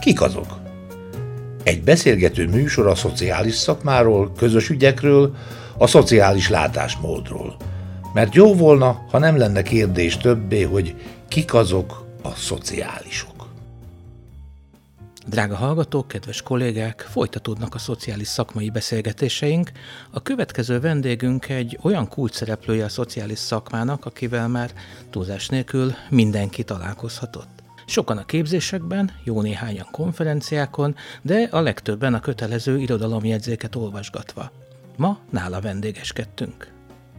Kik azok? Egy beszélgető műsor a szociális szakmáról, közös ügyekről, a szociális látásmódról. Mert jó volna, ha nem lenne kérdés többé, hogy kik azok a szociálisok. Drága hallgatók, kedves kollégák, folytatódnak a szociális szakmai beszélgetéseink. A következő vendégünk egy olyan kulcsszereplője a szociális szakmának, akivel már túlzás nélkül mindenki találkozhatott. Sokan a képzésekben, jó néhányan konferenciákon, de a legtöbben a kötelező irodalomjegyzéket olvasgatva. Ma nála vendégeskedtünk.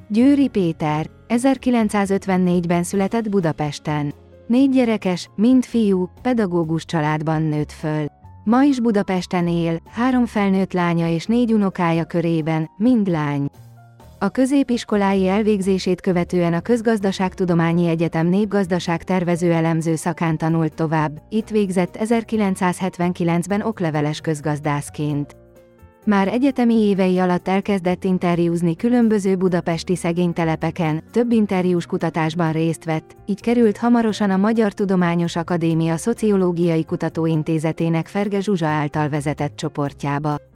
Győri Péter, 1954-ben született Budapesten. Négy gyerekes, mind fiú, pedagógus családban nőtt föl. Ma is Budapesten él, három felnőtt lánya és négy unokája körében, mind lány. A középiskolái elvégzését követően a Közgazdaságtudományi Egyetem népgazdaság tervező elemző szakán tanult tovább, itt végzett 1979-ben okleveles közgazdászként. Már egyetemi évei alatt elkezdett interjúzni különböző budapesti szegénytelepeken, több interjús kutatásban részt vett, így került hamarosan a Magyar Tudományos Akadémia Szociológiai Kutatóintézetének Ferge Zsuzsa által vezetett csoportjába.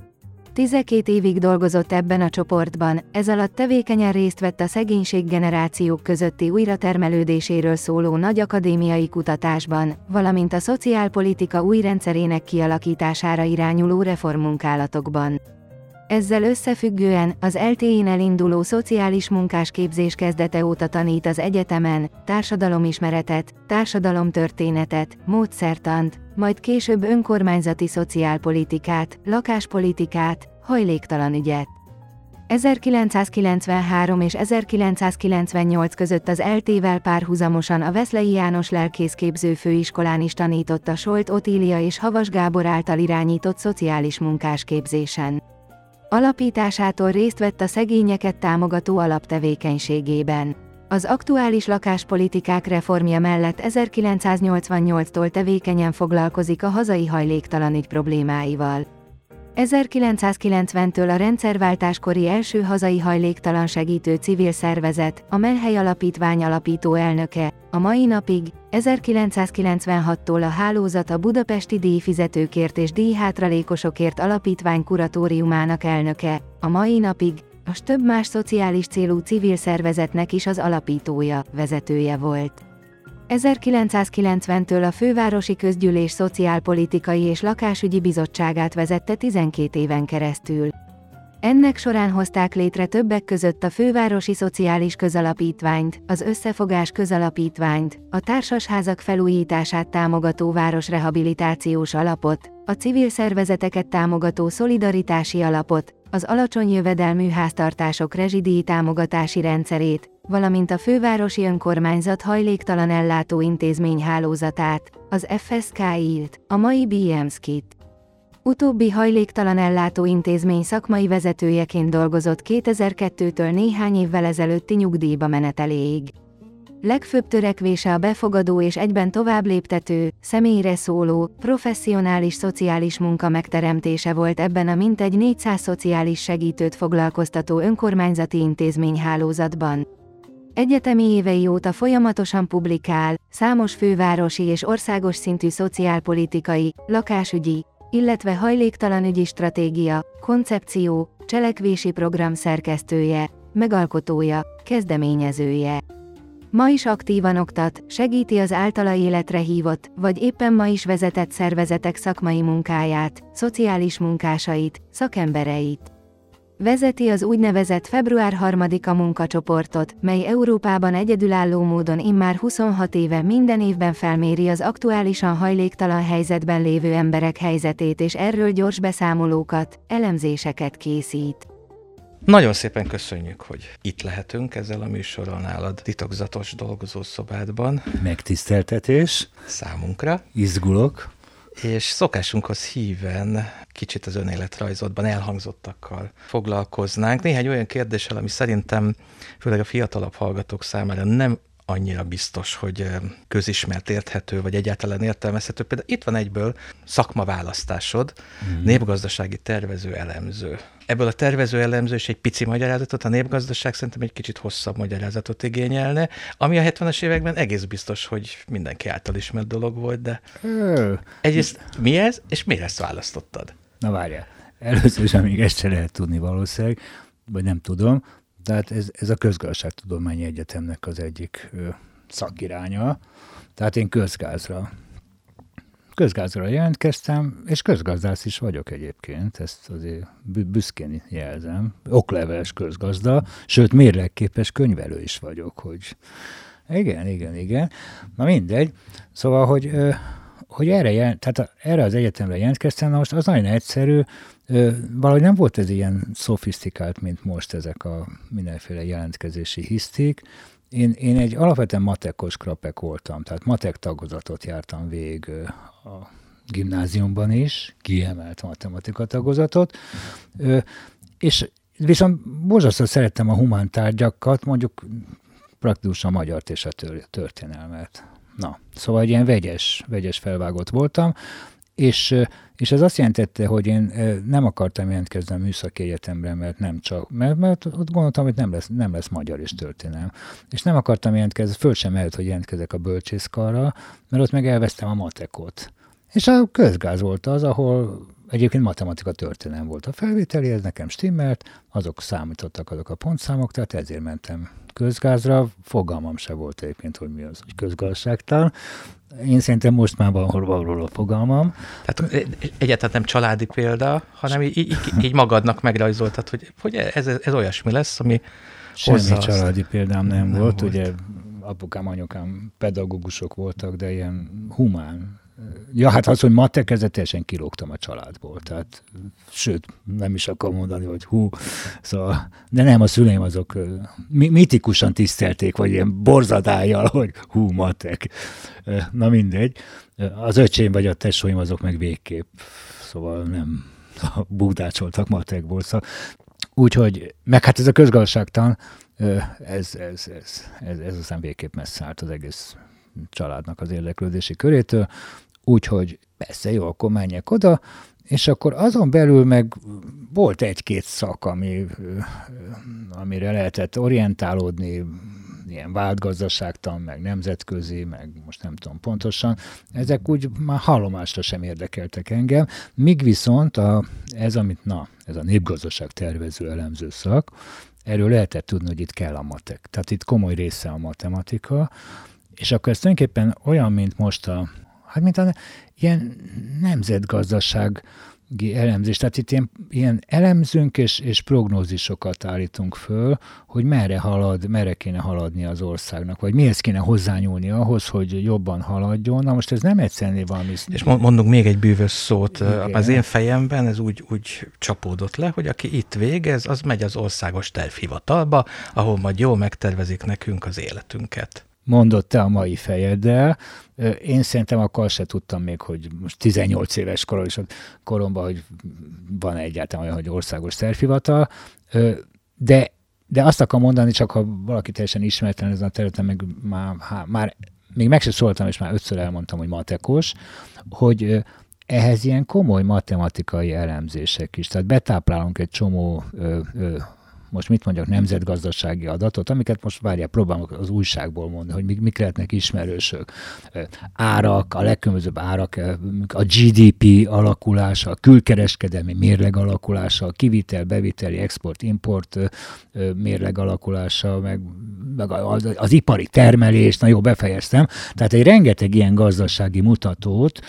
12 évig dolgozott ebben a csoportban, ez alatt tevékenyen részt vett a szegénység generációk közötti újratermelődéséről szóló nagy akadémiai kutatásban, valamint a szociálpolitika új rendszerének kialakítására irányuló reformmunkálatokban. Ezzel összefüggően az LTE-n elinduló szociális munkásképzés kezdete óta tanít az egyetemen, társadalomismeretet, társadalomtörténetet, módszertant, majd később önkormányzati szociálpolitikát, lakáspolitikát, hajléktalan ügyet. 1993 és 1998 között az LT-vel párhuzamosan a Veszlei János Lelkészképző Főiskolán is tanított a Solt Otília és Havas Gábor által irányított szociális munkásképzésen. Alapításától részt vett a szegényeket támogató alaptevékenységében. Az aktuális lakáspolitikák reformja mellett 1988-tól tevékenyen foglalkozik a hazai hajléktalanügy problémáival. 1990-től a rendszerváltáskori első hazai hajléktalan segítő civil szervezet, a Menhely Alapítvány alapító elnöke, a mai napig, 1996-tól a hálózat a budapesti díjfizetőkért és díjhátralékosokért alapítvány kuratóriumának elnöke, a mai napig, a több más szociális célú civil szervezetnek is az alapítója, vezetője volt. 1990-től a Fővárosi Közgyűlés Szociálpolitikai és Lakásügyi Bizottságát vezette 12 éven keresztül. Ennek során hozták létre többek között a Fővárosi Szociális Közalapítványt, az Összefogás Közalapítványt, a társasházak felújítását támogató Városrehabilitációs Alapot, a civil szervezeteket támogató Szolidaritási Alapot, az alacsony jövedelmű háztartások rezsidíj támogatási rendszerét, valamint a fővárosi önkormányzat hajléktalan ellátó intézmény hálózatát, az FSK-t, a mai BMSK-t. Utóbbi hajléktalan ellátó intézmény szakmai vezetőjeként dolgozott 2002-től néhány évvel ezelőtti nyugdíjba meneteléig. Legfőbb törekvése a befogadó és egyben tovább léptető, személyre szóló, professzionális szociális munka megteremtése volt ebben a mintegy 400 szociális segítőt foglalkoztató önkormányzati intézmény hálózatban. Egyetemi évei óta folyamatosan publikál, számos fővárosi és országos szintű szociálpolitikai, lakásügyi, illetve hajléktalanügyi stratégia, koncepció, cselekvési program szerkesztője, megalkotója, kezdeményezője. Ma is aktívan oktat, segíti az általa életre hívott, vagy éppen ma is vezetett szervezetek szakmai munkáját, szociális munkásait, szakembereit. Vezeti az úgynevezett február 3-a munkacsoportot, mely Európában egyedülálló módon immár 26 éve minden évben felméri az aktuálisan hajléktalan helyzetben lévő emberek helyzetét és erről gyors beszámolókat, elemzéseket készít. Nagyon szépen köszönjük, hogy itt lehetünk ezzel a műsorral nálad titokzatos dolgozószobádban. Megtiszteltetés. Számunkra. Izgulok. És szokásunkhoz híven kicsit az önéletrajzodban elhangzottakkal foglalkoznánk. Néhány olyan kérdéssel, ami szerintem főleg a fiatalabb hallgatók számára nem annyira biztos, hogy közismert, érthető, vagy egyáltalán értelmezhető. Például itt van egyből szakmaválasztásod, mm. népgazdasági tervező elemző. Ebből a tervező elemző is egy pici magyarázatot, a népgazdaság szerintem egy kicsit hosszabb magyarázatot igényelne, ami a 70-es években egész biztos, hogy mindenki által ismert dolog volt, de Ö. egyrészt mi ez, és miért ezt választottad? Na várjál, először is, amíg ezt se lehet tudni valószínűleg, vagy nem tudom, tehát ez, ez a Közgazdaságtudományi Egyetemnek az egyik szakiránya. Tehát én közgázra közgázra jelentkeztem, és közgazdász is vagyok egyébként, ezt azért büszkén jelzem. Okleveles közgazda, sőt mérlegképes könyvelő is vagyok, hogy igen, igen, igen. Na mindegy. Szóval, hogy, hogy erre, jel, tehát erre az egyetemre jelentkeztem, na most az nagyon egyszerű, valahogy nem volt ez ilyen szofisztikált, mint most ezek a mindenféle jelentkezési hisztik. Én, én egy alapvetően matekos krapek voltam, tehát matek tagozatot jártam végig a gimnáziumban is, kiemelt matematika tagozatot, és viszont borzasztóan szerettem a humán tárgyakat, mondjuk praktikusan a magyart és a történelmet. Na, szóval egy ilyen vegyes, vegyes felvágott voltam, és, és ez azt jelentette, hogy én nem akartam jelentkezni a műszaki egyetemre, mert nem csak, mert, mert ott gondoltam, hogy nem lesz, nem lesz magyar és történelem. És nem akartam jelentkezni, föl sem mehet, hogy jelentkezek a bölcsészkarra, mert ott meg elvesztem a matekot. És a közgáz volt az, ahol egyébként matematika történelem volt a felvételi, ez nekem stimmelt, azok számítottak azok a pontszámok, tehát ezért mentem közgázra, fogalmam se volt egyébként, hogy mi az, hogy közgazdaságtan. Én szerintem most már van valahol a fogalmam. Tehát egyáltalán nem családi példa, hanem így, így, így magadnak megrajzoltad, hogy, hogy ez, ez olyasmi lesz, ami Semmi családi azt. példám nem, nem volt. volt. Ugye apukám, anyukám pedagógusok voltak, de ilyen humán Ja, hát az, hogy matek, ezzel teljesen kilógtam a családból. Tehát, sőt, nem is akarom mondani, hogy hú, szóval, de nem, a szüleim azok mitikusan tisztelték, vagy ilyen borzadájjal, hogy hú, matek. Na mindegy. Az öcsém vagy a tesóim azok meg végképp, szóval nem búdácsoltak matekból. Szóval, úgyhogy, meg hát ez a közgazdaságtan, ez, ez, ez, ez, ez aztán végképp messze állt az egész családnak az érdeklődési körétől, úgyhogy persze jó, akkor menjek oda, és akkor azon belül meg volt egy-két szak, ami, amire lehetett orientálódni, ilyen váltgazdaságtan, meg nemzetközi, meg most nem tudom pontosan, ezek úgy már hallomásra sem érdekeltek engem, míg viszont a, ez, amit, na, ez a népgazdaság tervező elemző szak, erről lehetett tudni, hogy itt kell a matek. Tehát itt komoly része a matematika, és akkor ez tulajdonképpen olyan, mint most a, hát mint a ilyen nemzetgazdaság elemzés. Tehát itt ilyen, ilyen elemzünk és, és prognózisokat állítunk föl, hogy merre halad, merre kéne haladni az országnak, vagy mihez kéne hozzányúlni ahhoz, hogy jobban haladjon. Na most ez nem egyszerűen valami... És mondunk még egy bűvös szót. Igen. Az én fejemben ez úgy, úgy csapódott le, hogy aki itt végez, az megy az országos tervhivatalba, ahol majd jól megtervezik nekünk az életünket mondott te a mai fejeddel. Én szerintem akkor se tudtam még, hogy most 18 éves korom, és koromban, hogy van egyáltalán olyan, hogy országos szerfivatal, de, de azt akarom mondani, csak ha valaki teljesen ismerten ezen a területen, meg már, há, már még meg sem szóltam, és már ötször elmondtam, hogy matekos, hogy ehhez ilyen komoly matematikai elemzések is. Tehát betáplálunk egy csomó ö, ö, most mit mondjak, nemzetgazdasági adatot, amiket most várják, próbálok az újságból mondani, hogy mik, mik lehetnek ismerősök. Árak, a legkülönbözőbb árak, a GDP alakulása, a külkereskedelmi mérleg alakulása, a kivitel, beviteli, export, import mérleg alakulása, meg, meg az, az ipari termelés, na jó, befejeztem. Tehát egy rengeteg ilyen gazdasági mutatót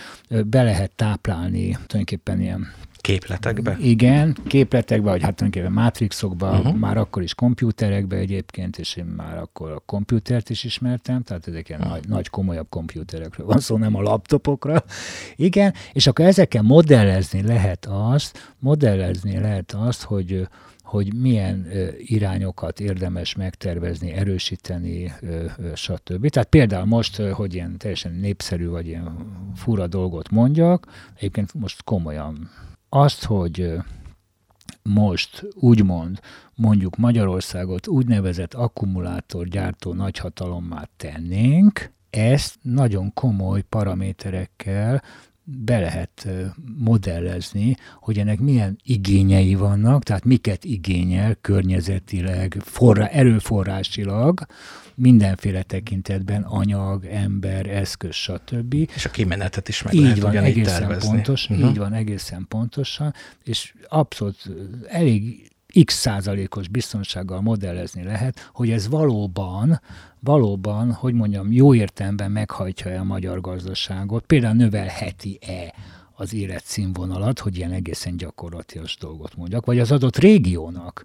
be lehet táplálni tulajdonképpen ilyen Képletekbe? Igen, képletekbe, vagy hát tulajdonképpen matrixokba, uh-huh. már akkor is komputerekbe egyébként, és én már akkor a komputert is ismertem, tehát ezek ilyen uh-huh. nagy, nagy, komolyabb komputerekről van szó, nem a laptopokra. Igen, és akkor ezeken modellezni lehet azt, modellezni lehet azt, hogy hogy milyen ö, irányokat érdemes megtervezni, erősíteni, ö, ö, stb. Tehát például most, hogy ilyen teljesen népszerű, vagy ilyen fura dolgot mondjak, egyébként most komolyan azt, hogy most úgymond mondjuk Magyarországot úgynevezett akkumulátorgyártó nagyhatalommá tennénk, ezt nagyon komoly paraméterekkel be lehet modellezni, hogy ennek milyen igényei vannak, tehát miket igényel környezetileg, forra, erőforrásilag, mindenféle tekintetben anyag, ember, eszköz, stb. És a kimenetet is meg így lehet van, egészen tervezni. pontos, uh-huh. így van, egészen pontosan, és abszolút elég x százalékos biztonsággal modellezni lehet, hogy ez valóban, valóban, hogy mondjam, jó értelemben meghajtja-e a magyar gazdaságot, például növelheti-e az életszínvonalat, hogy ilyen egészen gyakorlatilag dolgot mondjak, vagy az adott régiónak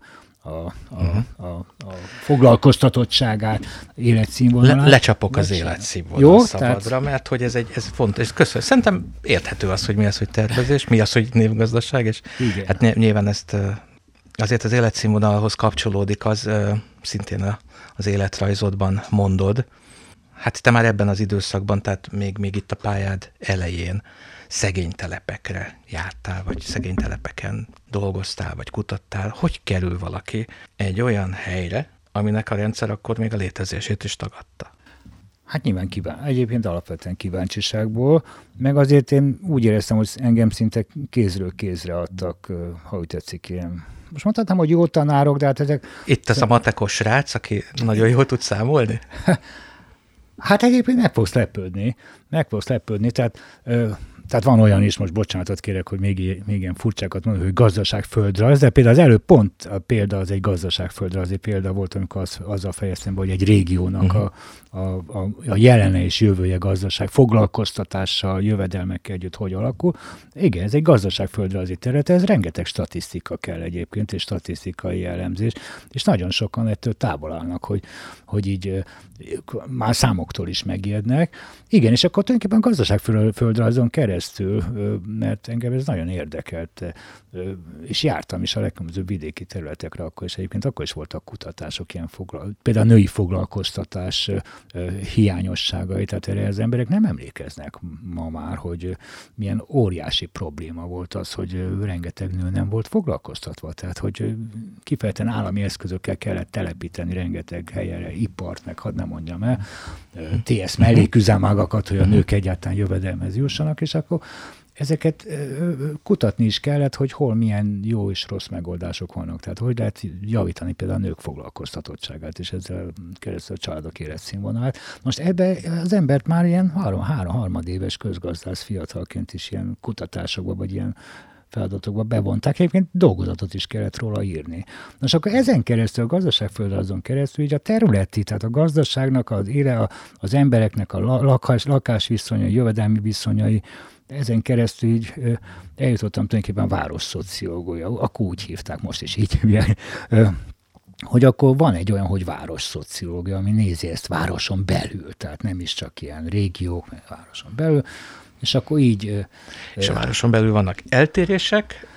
a, a, uh-huh. a, a foglalkoztatottságát, életszínvonalát. Le, lecsapok az életszínvonal szabadra, tehát... mert hogy ez egy ez fontos. Köszönöm. Szerintem érthető az, hogy mi az, hogy tervezés, mi az, hogy névgazdaság, és Igen. hát nyilván ezt azért az életszínvonalhoz kapcsolódik, az szintén az életrajzodban mondod. Hát te már ebben az időszakban, tehát még, még itt a pályád elején szegény telepekre jártál, vagy szegény telepeken dolgoztál, vagy kutattál. Hogy kerül valaki egy olyan helyre, aminek a rendszer akkor még a létezését is tagadta? Hát nyilván kíván, egyébként alapvetően kíváncsiságból, meg azért én úgy éreztem, hogy engem szinte kézről kézre adtak, ha úgy tetszik, ilyen most mondhatom, hogy jó tanárok, de hát ezek... Itt az a matekos srác, aki nagyon jól tud számolni? Hát egyébként meg fogsz lepődni, meg fogsz lepődni, tehát tehát van olyan is, most bocsánatot kérek, hogy még, még ilyen furcsákat mondom, hogy gazdaságföldrajz, de például az előbb pont a példa az egy gazdaságföldrajzi példa volt, amikor az, azzal fejeztem be, hogy egy régiónak uh-huh. a, a, a, a jelene és jövője gazdaság, foglalkoztatással, jövedelmekkel együtt hogy alakul. Igen, ez egy gazdaságföldrajzi terület, ez rengeteg statisztika kell egyébként, és statisztikai jellemzés, és nagyon sokan ettől távol állnak, hogy, hogy így már számoktól is megijednek. Igen, és akkor tulajdonképpen gazdaságföldrajzon keresztül, mert engem ez nagyon érdekelt, és jártam is a legkülönbözőbb vidéki területekre akkor, és egyébként akkor is voltak kutatások ilyen foglal, például a női foglalkoztatás hiányosságai, tehát erre az emberek nem emlékeznek ma már, hogy milyen óriási probléma volt az, hogy rengeteg nő nem volt foglalkoztatva, tehát hogy kifejezetten állami eszközökkel kellett telepíteni rengeteg helyre ipart, meg hadd nem mondjam el, TS melléküzemágakat, hogy a nők egyáltalán jövedelmez jussanak, és akkor ezeket kutatni is kellett, hogy hol milyen jó és rossz megoldások vannak. Tehát hogy lehet javítani például a nők foglalkoztatottságát, és ezzel keresztül a családok életszínvonalát. Most ebbe az embert már ilyen három, három harmadéves közgazdász fiatalként is ilyen kutatásokba, vagy ilyen feladatokba bevonták. Egyébként dolgozatot is kellett róla írni. Nos, akkor ezen keresztül, a gazdaságföldrajzon keresztül, így a területi, tehát a gazdaságnak, az éle, az embereknek a lakás, lakásviszonyai, jövedelmi viszonyai, ezen keresztül így eljutottam tulajdonképpen város szociológia, akkor úgy hívták, most is így hogy akkor van egy olyan, hogy város szociológia, ami nézi ezt városon belül, tehát nem is csak ilyen régiók, meg városon belül, és akkor így... És a városon belül vannak eltérések,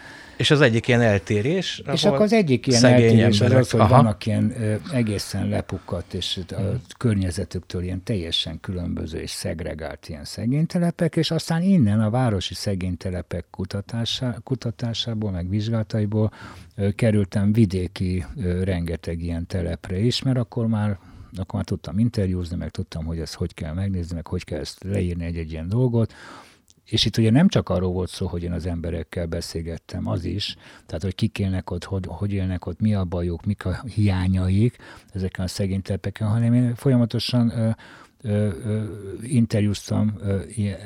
és az egyik ilyen eltérés. És akkor az egyik ilyen eltérés emberek, az az, hogy aha. vannak ilyen ö, egészen lepukkadt, és a hmm. környezetüktől ilyen teljesen különböző és szegregált ilyen szegénytelepek, és aztán innen a városi szegénytelepek kutatásá, kutatásából, meg vizsgálataiból ö, kerültem vidéki ö, rengeteg ilyen telepre is, mert akkor már akkor már tudtam interjúzni, meg tudtam, hogy ezt hogy kell megnézni, meg hogy kell ezt leírni egy-egy ilyen dolgot, és itt ugye nem csak arról volt szó, hogy én az emberekkel beszélgettem, az is, tehát hogy kik élnek ott, hogy, hogy élnek ott, mi a bajuk, mik a hiányaik ezeken a szegény telepeken, hanem én folyamatosan interjúztam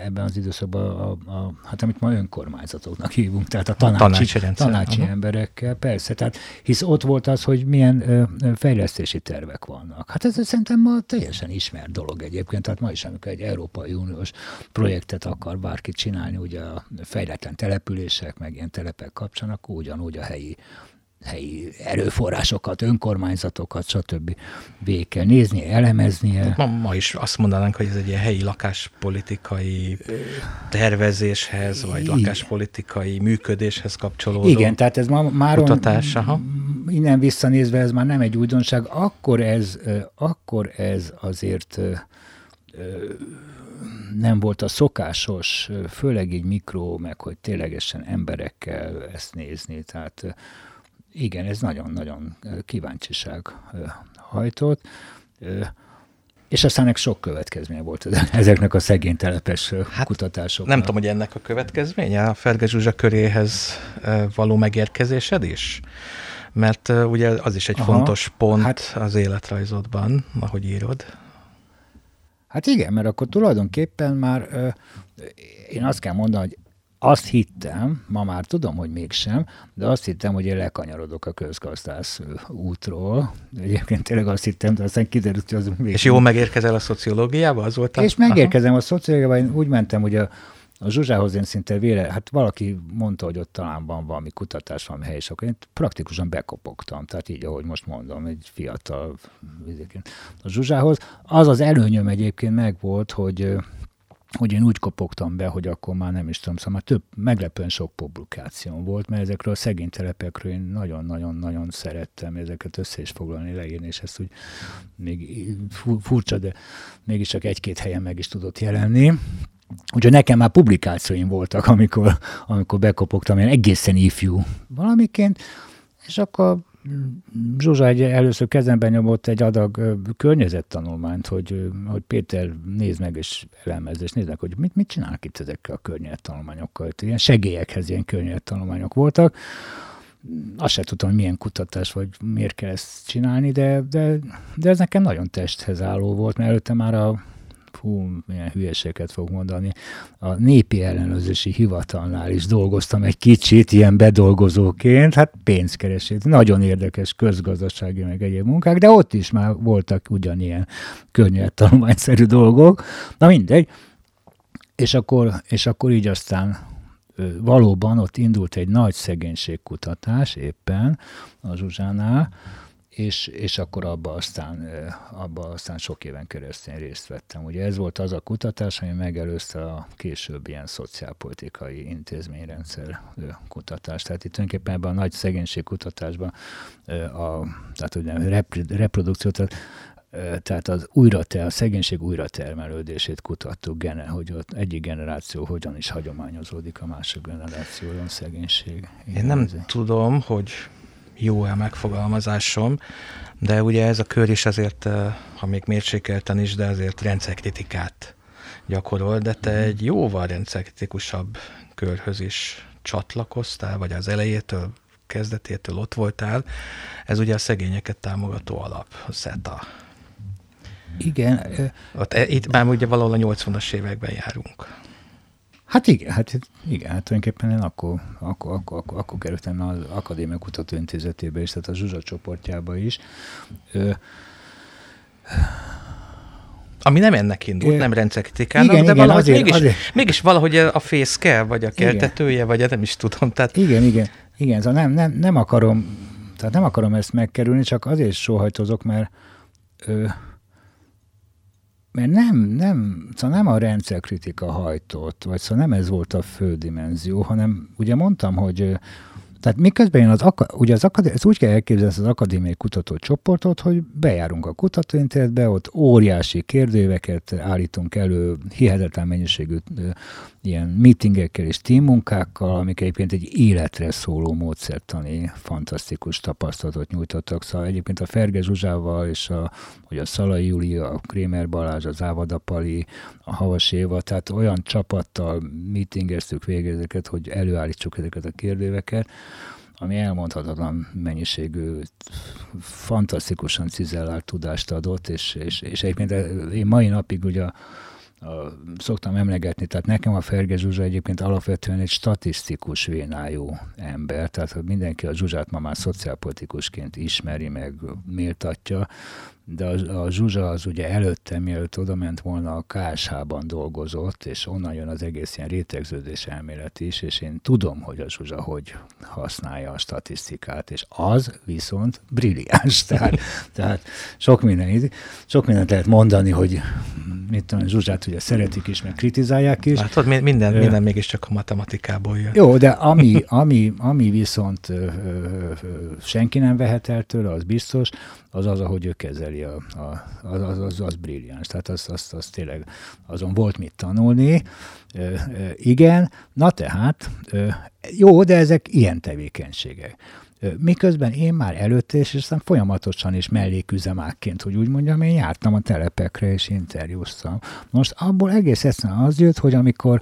ebben az időszakban, a, a, hát amit ma önkormányzatoknak hívunk, tehát a tanácsi, a tanácsi, tanácsi emberekkel, persze, tehát hisz ott volt az, hogy milyen fejlesztési tervek vannak. Hát ez szerintem ma teljesen ismert dolog egyébként, tehát ma is, amikor egy Európai Uniós projektet akar bárki csinálni, ugye a fejletlen települések, meg ilyen telepek kapcsán, akkor ugyanúgy a helyi helyi erőforrásokat, önkormányzatokat, stb. végig kell néznie, elemeznie. Ma, ma is azt mondanánk, hogy ez egy ilyen helyi lakáspolitikai tervezéshez, vagy Igen. lakáspolitikai működéshez kapcsolódó Igen, tehát ez ma, már kutatás, aha. innen visszanézve ez már nem egy újdonság, akkor ez, akkor ez azért nem volt a szokásos, főleg így mikro, meg hogy ténylegesen emberekkel ezt nézni. Tehát igen, ez nagyon-nagyon kíváncsiság hajtott. És aztán ennek sok következménye volt ezeknek a szegény telepes hát, kutatásoknak. Nem tudom, hogy ennek a következménye a Ferge Zsuzsa köréhez való megérkezésed is? Mert ugye az is egy Aha, fontos pont hát, az életrajzodban, ahogy írod. Hát igen, mert akkor tulajdonképpen már én azt kell mondani, hogy azt hittem, ma már tudom, hogy mégsem, de azt hittem, hogy én lekanyarodok a közgazdász útról. Egyébként tényleg azt hittem, de aztán kiderült, hogy az még... És jól megérkezel a szociológiába? Az volt a... És megérkezem Aha. a szociológiába, én úgy mentem, hogy a, a Zsuzsához én szinte véle, hát valaki mondta, hogy ott talán van valami kutatás, valami hely, és akkor én praktikusan bekopogtam, tehát így, ahogy most mondom, egy fiatal a Zsuzsához. Az az előnyöm egyébként meg volt, hogy hogy én úgy kopogtam be, hogy akkor már nem is tudom, szóval már több, meglepően sok publikáció volt, mert ezekről a szegény telepekről én nagyon-nagyon-nagyon szerettem ezeket össze is foglalni, leírni, és ezt úgy még furcsa, de mégis csak egy-két helyen meg is tudott jelenni. Úgyhogy nekem már publikációim voltak, amikor, amikor bekopogtam, ilyen egészen ifjú valamiként, és akkor Zsuzsa egy, először kezemben nyomott egy adag környezettanulmányt, hogy, hogy Péter nézd meg és elemezd, és nézd meg, hogy mit, mit csinálnak itt ezekkel a környezettanulmányokkal. Ilyen segélyekhez ilyen környezettanulmányok voltak. Azt sem tudtam, hogy milyen kutatás, vagy miért kell ezt csinálni, de, de, de ez nekem nagyon testhez álló volt, mert előtte már a fú, milyen hülyeséget fog mondani, a népi ellenőrzési hivatalnál is dolgoztam egy kicsit, ilyen bedolgozóként, hát pénzkeresét, nagyon érdekes közgazdasági meg egyéb munkák, de ott is már voltak ugyanilyen környezettanulmányszerű dolgok. Na mindegy. És akkor, és akkor így aztán valóban ott indult egy nagy szegénységkutatás éppen a Zsuzsánál, és, és akkor abba aztán, abba aztán sok éven keresztül részt vettem. Ugye ez volt az a kutatás, ami megelőzte a később ilyen szociálpolitikai intézményrendszer kutatást. Tehát itt tulajdonképpen ebben a nagy szegénységkutatásban a, tehát ugye reprodukció, tehát tehát az újra a szegénység újratermelődését kutattuk, gene, hogy ott egyik generáció hogyan is hagyományozódik a másik generációon szegénység. Én nem tudom, hogy jó-e megfogalmazásom, de ugye ez a kör is azért, ha még mérsékelten is, de azért rendszerkritikát gyakorol, de te egy jóval rendszerkritikusabb körhöz is csatlakoztál, vagy az elejétől, kezdetétől ott voltál. Ez ugye a szegényeket támogató alap, a SETA. Igen. Ott, e, itt már ugye valahol a 80-as években járunk. Hát igen, hát igen, hát tulajdonképpen én akkor, akkor, akkor, akkor, akkor kerültem az Akadémia Kutatóintézetébe is, tehát a Zsuzsa csoportjába is. Ö, ami nem ennek indult, é, nem rendszerkritikának, igen, de igen, valahogy azért, mégis, azért. mégis valahogy a fészke, vagy a keltetője, igen. vagy nem is tudom. Tehát... Igen, igen, igen, szóval nem, nem, nem akarom, tehát nem akarom ezt megkerülni, csak azért sóhajtozok, mert ö, mert nem, nem, szóval nem a rendszerkritika hajtott, vagy szóval nem ez volt a fő dimenzió, hanem ugye mondtam, hogy tehát miközben én az, ugye az akadé, úgy kell elképzelni az akadémiai kutatócsoportot, hogy bejárunk a kutatóintézetbe, ott óriási kérdőíveket állítunk elő, hihetetlen mennyiségű ilyen meetingekkel és teammunkákkal, amik egyébként egy életre szóló módszertani fantasztikus tapasztalatot nyújtottak. Szóval egyébként a Ferge Zsuzsával és a, hogy a Szalai Júli, a Krémer Balázs, az Ávada Pali, a Havas Éva, tehát olyan csapattal meetingeztük végezeket, hogy előállítsuk ezeket a kérdőíveket, ami elmondhatatlan mennyiségű, fantasztikusan cizellált tudást adott, és, és, és egyébként én mai napig ugye a, a, szoktam emlegetni, tehát nekem a Ferge Zsuzsa egyébként alapvetően egy statisztikus vénájú ember, tehát mindenki a Zsuzsát ma már szociálpolitikusként ismeri, meg méltatja, de a, a Zsuzsa az ugye előtte, mielőtt oda ment volna, a KSH-ban dolgozott, és onnan jön az egész ilyen rétegződés elmélet is, és én tudom, hogy a Zsuzsa hogy használja a statisztikát, és az viszont brilliáns. Tehát, tehát sok, minden, sok mindent lehet mondani, hogy mit tudom, Zsuzsát ugye szeretik is, meg kritizálják is. Látod, minden, minden mégiscsak a matematikából jön. Jó, de ami, ami, ami viszont senki nem vehet el tőle, az biztos, az az, ahogy ő kezeli, a, a, az, az, az, az brilliáns. Tehát az, az, az tényleg azon volt mit tanulni. Ö, ö, igen, na tehát, ö, jó, de ezek ilyen tevékenységek. Miközben én már előtte, és aztán folyamatosan is melléküzemákként, hogy úgy mondjam, én jártam a telepekre és interjúztam. Most abból egész egyszerűen az jött, hogy amikor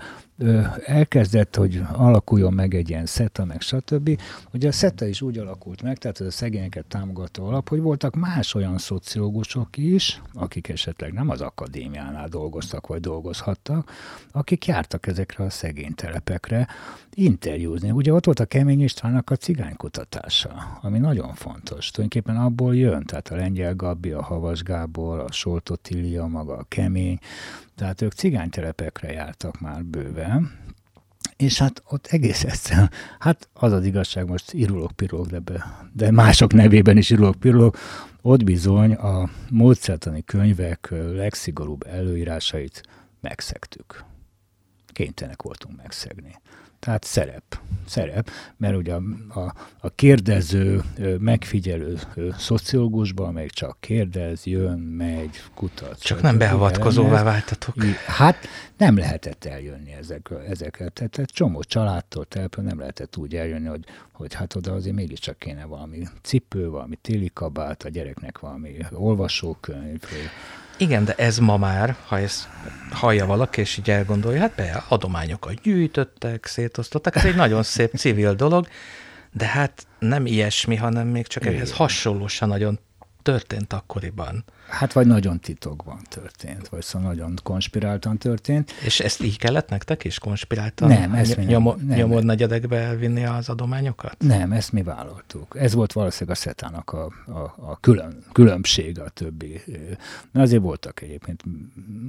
elkezdett, hogy alakuljon meg egy ilyen SETA, meg stb. Ugye a SETA is úgy alakult meg, tehát ez a szegényeket támogató alap, hogy voltak más olyan szociológusok is, akik esetleg nem az akadémiánál dolgoztak, vagy dolgozhattak, akik jártak ezekre a szegény telepekre interjúzni. Ugye ott volt a Kemény Istvánnak a cigánykutatása, ami nagyon fontos. Tulajdonképpen abból jön, tehát a Lengyel Gabi, a Havas Gábor, a Soltotilia, maga a Kemény, tehát ők cigánytelepekre jártak már bőven, és hát ott egész egyszerűen, hát az az igazság, most irulok pirulok, de, de mások nevében is irulok pirulok, ott bizony a módszertani könyvek legszigorúbb előírásait megszegtük. Kénytelenek voltunk megszegni. Tehát szerep, szerep, mert ugye a, a, a kérdező, megfigyelő szociológusban még csak kérdez, jön, megy, kutat. Csak nem beavatkozóvá váltatok. Hát nem lehetett eljönni ezekről, ezekről. Tehát egy csomó családtól, telepről nem lehetett úgy eljönni, hogy, hogy hát oda azért mégiscsak kéne valami cipő, valami téli kabát, a gyereknek valami olvasókönyv, igen, de ez ma már, ha ezt hallja valaki, és így elgondolja, hát be, adományokat gyűjtöttek, szétosztottak, ez egy nagyon szép civil dolog, de hát nem ilyesmi, hanem még csak ehhez hasonlósan nagyon történt akkoriban. Hát vagy nagyon titokban történt, vagy szóval nagyon konspiráltan történt. És ezt így kellett nektek is konspiráltan? Nem, ezt mi nyomor, nem. Nyomor negyedekbe elvinni az adományokat? Nem, ezt mi vállaltuk. Ez volt valószínűleg a szetának a, a, a külön, különbség a többi. Na azért voltak egyébként,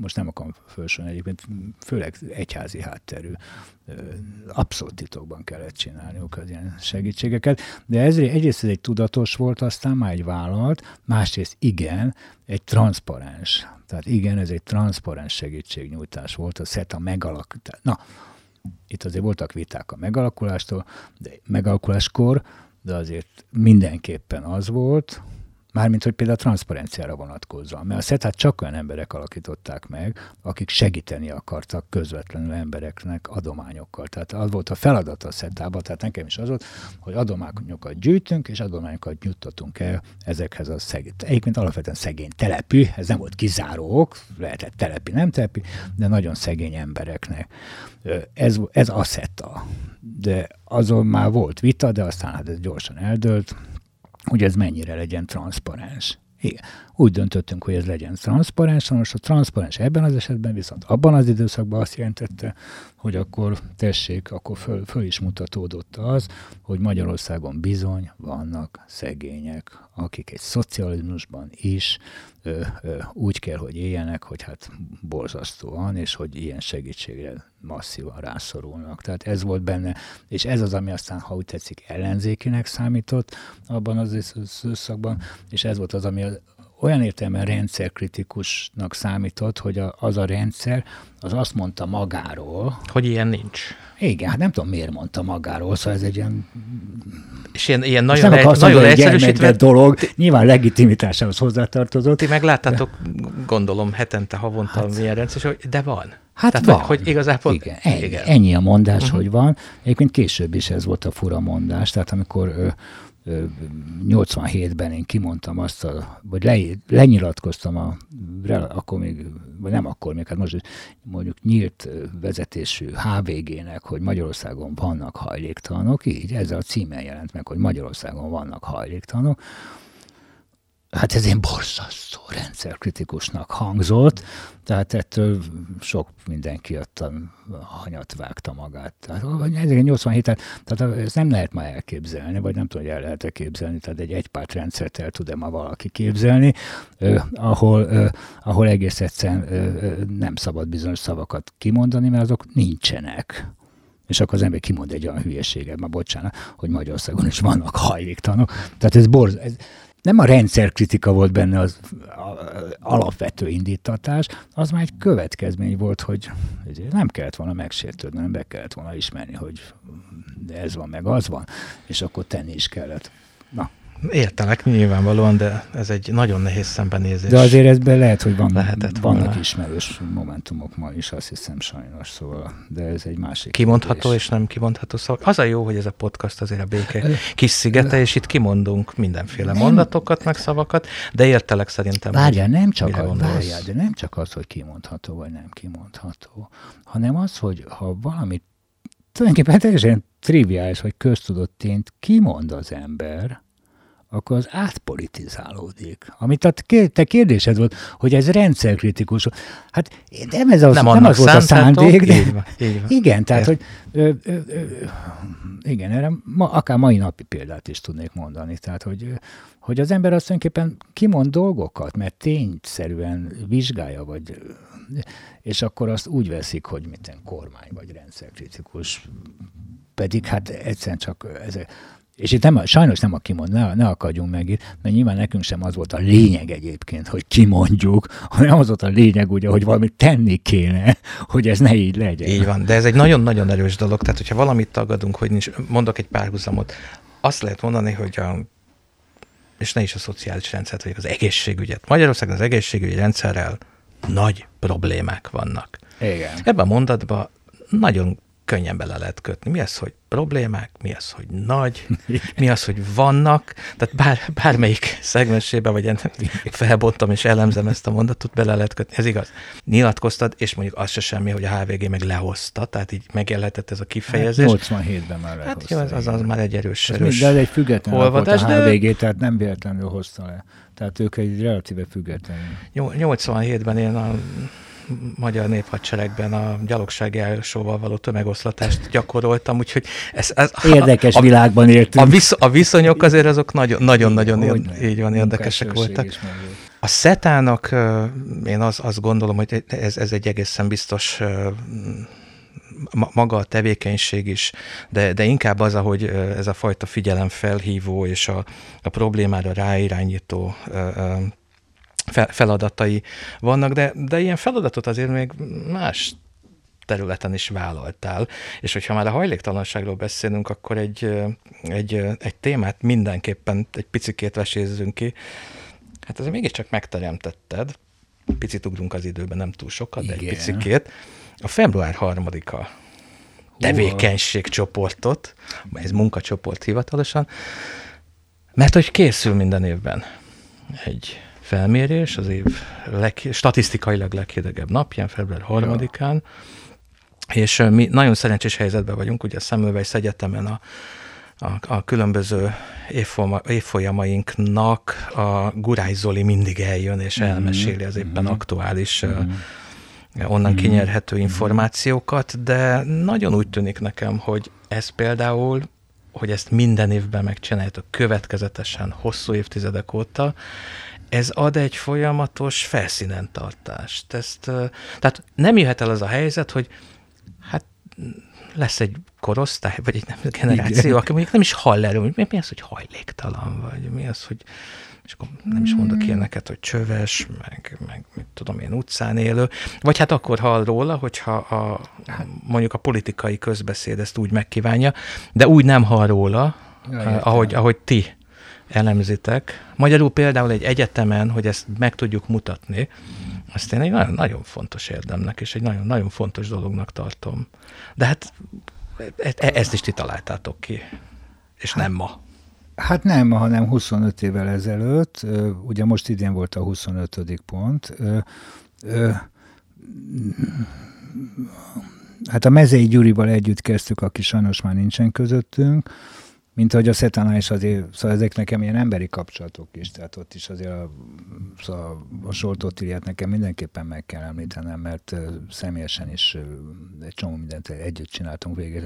most nem akarom fölsorolni, egyébként főleg egyházi hátterű abszolút titokban kellett csinálniuk az ilyen segítségeket, de ez egyrészt ez egy tudatos volt, aztán már egy vállalt, másrészt igen, egy transzparens. Tehát igen, ez egy transzparens segítségnyújtás volt, a SETA megalakulás. Na, itt azért voltak viták a megalakulástól, de megalakuláskor, de azért mindenképpen az volt, Mármint, hogy például a transzparenciára vonatkozóan. Mert a szetát csak olyan emberek alakították meg, akik segíteni akartak közvetlenül embereknek adományokkal. Tehát az volt a feladat a szetában, tehát nekem is az volt, hogy adományokat gyűjtünk, és adományokat nyújtatunk el ezekhez a szegény, egyébként alapvetően szegény telepű, ez nem volt kizárók, lehetett telepi, nem telepi, de nagyon szegény embereknek. Ez, ez a szeta. De azon már volt vita, de aztán hát ez gyorsan eldőlt, hogy ez mennyire legyen transzparens. Igen. Úgy döntöttünk, hogy ez legyen transzparens, most a transzparens ebben az esetben viszont abban az időszakban azt jelentette, hogy akkor tessék, akkor föl, föl is mutatódott az, hogy Magyarországon bizony vannak szegények, akik egy szocializmusban is ö, ö, úgy kell, hogy éljenek, hogy hát borzasztóan, és hogy ilyen segítségre masszívan rászorulnak. Tehát ez volt benne, és ez az, ami aztán, ha úgy tetszik, ellenzékinek számított abban az időszakban, és ez volt az, ami olyan értelemben rendszerkritikusnak számított, hogy a, az a rendszer az azt mondta magáról. Hogy ilyen nincs. Igen, hát nem tudom miért mondta magáról, szóval ez egy ilyen... És ilyen, ilyen nagyon, nem egy, nagyon egyszerűsítve... dolog, nyilván legitimitásához hozzátartozott. Ti megláttátok, gondolom, hetente, havonta hát, milyen rendszer, de van. Hát Tehát, van. Hogy, hogy igazából... Igen, ennyi, igen. ennyi a mondás, uh-huh. hogy van. Egyébként később is ez volt a fura mondás, tehát amikor 87-ben én kimondtam azt, a, vagy le, lenyilatkoztam, a, akkor még, vagy nem akkor még, hát most mondjuk nyílt vezetésű HVG-nek, hogy Magyarországon vannak hajléktalanok, így ezzel a címen jelent meg, hogy Magyarországon vannak hajléktalanok, hát ez én borzasztó rendszerkritikusnak hangzott, tehát ettől sok mindenki ott a hanyat vágta magát. Tehát 1987, tehát ezt nem lehet ma elképzelni, vagy nem tudom, hogy el lehet-e képzelni, tehát egy egypártrendszert el tud-e ma valaki képzelni, eh, ahol, eh, ahol egész egyszerűen eh, nem szabad bizonyos szavakat kimondani, mert azok nincsenek. És akkor az ember kimond egy olyan hülyeséget, ma bocsánat, hogy Magyarországon is vannak hajléktalanok. Tehát ez borz, ez, nem a rendszerkritika volt benne az alapvető indítatás, az már egy következmény volt, hogy nem kellett volna megsértődni, nem be kellett volna ismerni, hogy ez van, meg az van, és akkor tenni is kellett. Na, Értelek nyilvánvalóan, de ez egy nagyon nehéz szembenézés. De azért ezben lehet, hogy van, Lehetett vannak volna. ismerős momentumok ma is, azt hiszem sajnos, szóval, de ez egy másik. Kimondható kérdés. és nem kimondható szavak. Az a jó, hogy ez a podcast azért a béke kis szigete, és itt kimondunk mindenféle nem. mondatokat, meg szavakat, de értelek szerintem. Várjál, nem csak, a, várjál, de nem csak az, hogy kimondható vagy nem kimondható, hanem az, hogy ha valamit tulajdonképpen teljesen triviális vagy köztudott tényt kimond az ember, akkor az átpolitizálódik. Amit a te kérdésed volt, hogy ez rendszerkritikus. Hát nem, ez az, nem, nem az volt a szándék, de így van, így van. igen, tehát, hogy ö, ö, ö, igen, erre ma, akár mai napi példát is tudnék mondani. Tehát, hogy, hogy az ember azt tulajdonképpen kimond dolgokat, mert tényszerűen vizsgálja, vagy és akkor azt úgy veszik, hogy minden kormány vagy rendszerkritikus. Pedig hát egyszerűen csak ezek, és itt nem, sajnos nem a kimond, ne, ne akadjunk meg itt, mert nyilván nekünk sem az volt a lényeg egyébként, hogy kimondjuk, hanem az volt a lényeg ugye, hogy valamit tenni kéne, hogy ez ne így legyen. Így van, de ez egy nagyon-nagyon erős dolog, tehát hogyha valamit tagadunk, hogy nincs, mondok egy párhuzamot, azt lehet mondani, hogy a és ne is a szociális rendszert, vagy az egészségügyet. Magyarországon az egészségügyi rendszerrel nagy problémák vannak. Igen. Ebben a mondatban nagyon könnyen bele lehet kötni. Mi az, hogy problémák, mi az, hogy nagy, mi az, hogy vannak, tehát bár, bármelyik szegmensébe, vagy felbontom és elemzem ezt a mondatot, bele lehet kötni, ez igaz. Nyilatkoztad, és mondjuk az se semmi, hogy a HVG meg lehozta, tehát így megjelhetett ez a kifejezés. Hát 87-ben már lehozta. Hát jó, az, az, az már egy erős, erős De ez egy független olvadás, a HVG, de... tehát nem véletlenül hozta le. Tehát ők egy relatíve független. 87-ben én a magyar néphadseregben a gyalogsági elsóval való tömegoszlatást gyakoroltam, úgyhogy ez, ez Érdekes a, világban éltünk. A, visz, a viszonyok azért azok nagyon-nagyon így van, érdekesek voltak. A szetának én az, azt gondolom, hogy ez, ez egy egészen biztos maga a tevékenység is, de, de inkább az, ahogy ez a fajta figyelemfelhívó és a, a problémára ráirányító feladatai vannak, de, de ilyen feladatot azért még más területen is vállaltál. És hogyha már a hajléktalanságról beszélünk, akkor egy, egy, egy témát mindenképpen egy picikét vesézzünk ki. Hát azért mégiscsak megteremtetted, picit ugrunk az időben, nem túl sokat, Igen. de egy picikét. A február harmadika tevékenységcsoportot, ez munkacsoport hivatalosan, mert hogy készül minden évben egy felmérés az év leg, statisztikailag leghidegebb napján, február 3-án, ja. és mi nagyon szerencsés helyzetben vagyunk, ugye a Semmelweis Egyetemen a, a, a különböző évfolyama, évfolyamainknak a Gurály Zoli mindig eljön és mm-hmm. elmeséli az éppen mm-hmm. aktuális mm-hmm. onnan mm-hmm. kinyerhető információkat, de nagyon úgy tűnik nekem, hogy ez például hogy ezt minden évben megcsináljátok következetesen, hosszú évtizedek óta, ez ad egy folyamatos felszínen tartást. Ezt, tehát nem jöhet el az a helyzet, hogy hát lesz egy korosztály, vagy egy nem, generáció, Igen. aki mondjuk nem is hall erről, hogy mi az, hogy hajléktalan, vagy mi az, hogy és akkor nem is mondok hmm. ilyeneket, hogy csöves, meg, meg mit tudom én, utcán élő, vagy hát akkor hall róla, hogyha a, mondjuk a politikai közbeszéd ezt úgy megkívánja, de úgy nem hall róla, ja, ahogy, ahogy ti elemzitek. Magyarul például egy egyetemen, hogy ezt meg tudjuk mutatni, azt én egy nagyon, nagyon fontos érdemnek, és egy nagyon, nagyon fontos dolognak tartom. De hát e, e, ezt is ti találtátok ki, és hát, nem ma. Hát nem ma, hanem 25 évvel ezelőtt. Ugye most idén volt a 25. pont. Hát a Mezei Gyurival együtt kezdtük, aki sajnos már nincsen közöttünk mint ahogy a Szetánál is azért, szóval ezek nekem ilyen emberi kapcsolatok is, tehát ott is azért a, szóval a Soltótiliát nekem mindenképpen meg kell említenem, mert személyesen is egy csomó mindent együtt csináltunk végig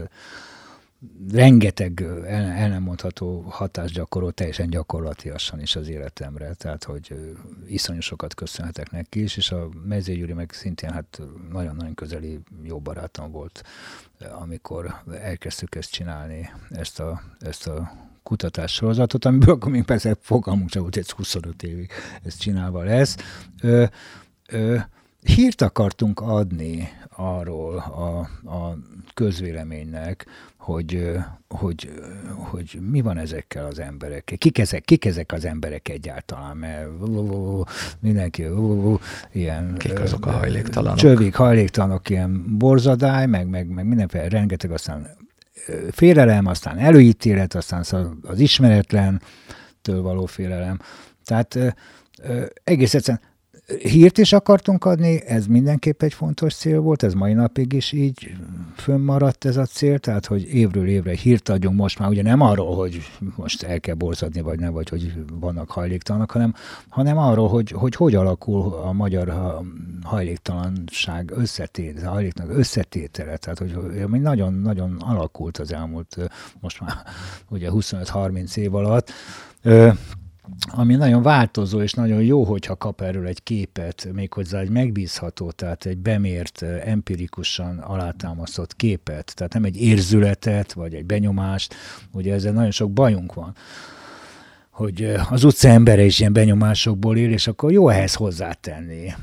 rengeteg el, el nem mondható hatást gyakorolt teljesen gyakorlatiasan is az életemre, tehát hogy iszonyú sokat köszönhetek neki is, és a Mezé Gyuri meg szintén hát nagyon-nagyon közeli jó barátom volt, amikor elkezdtük ezt csinálni, ezt a, ezt a kutatás sorozatot, amiből akkor még persze fogalmunk csak volt, hogy 25 évig ezt csinálva lesz. Ö, ö, hírt akartunk adni arról a, a közvéleménynek, hogy, hogy, hogy mi van ezekkel az emberekkel. Kik ezek, kik ezek az emberek egyáltalán, mert mindenki ilyen... Kik azok a hajléktalanok? Csövik, hajléktalanok, ilyen borzadály, meg, meg, meg mindenféle rengeteg, aztán félelem, aztán előítélet, aztán az ismeretlen től való félelem. Tehát egész egyszerűen hírt is akartunk adni, ez mindenképp egy fontos cél volt, ez mai napig is így fönnmaradt ez a cél, tehát hogy évről évre hírt adjunk most már ugye nem arról, hogy most el kell borzadni, vagy nem, vagy hogy vannak hajléktalanok, hanem, hanem arról, hogy, hogy hogy alakul a magyar hajléktalanság összetét, a hajléktalanság összetétele, tehát hogy nagyon-nagyon alakult az elmúlt most már ugye 25-30 év alatt ami nagyon változó, és nagyon jó, hogyha kap erről egy képet, méghozzá egy megbízható, tehát egy bemért, empirikusan alátámasztott képet, tehát nem egy érzületet, vagy egy benyomást, ugye ezzel nagyon sok bajunk van hogy az utca embere is ilyen benyomásokból él, és akkor jó ehhez hozzátenni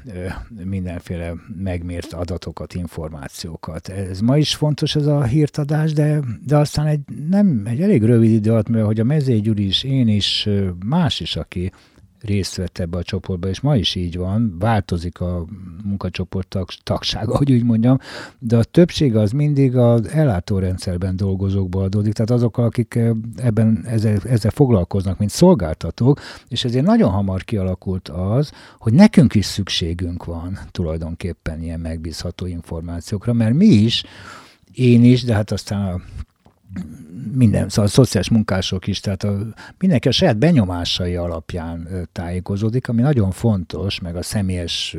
mindenféle megmért adatokat, információkat. Ez ma is fontos ez a hírtadás, de, de aztán egy, nem, egy elég rövid idő alatt, mert hogy a Mezégy is, én is, más is, aki részt vett ebbe a csoportba, és ma is így van, változik a munkacsoport tag, tagsága, hogy úgy mondjam, de a többség az mindig az ellátórendszerben dolgozókból adódik, tehát azok, akik eh, ebben ezzel, ezzel foglalkoznak, mint szolgáltatók, és ezért nagyon hamar kialakult az, hogy nekünk is szükségünk van tulajdonképpen ilyen megbízható információkra, mert mi is, én is, de hát aztán a minden, szóval a szociális munkások is, tehát a, mindenki a saját benyomásai alapján tájékozódik, ami nagyon fontos, meg a személyes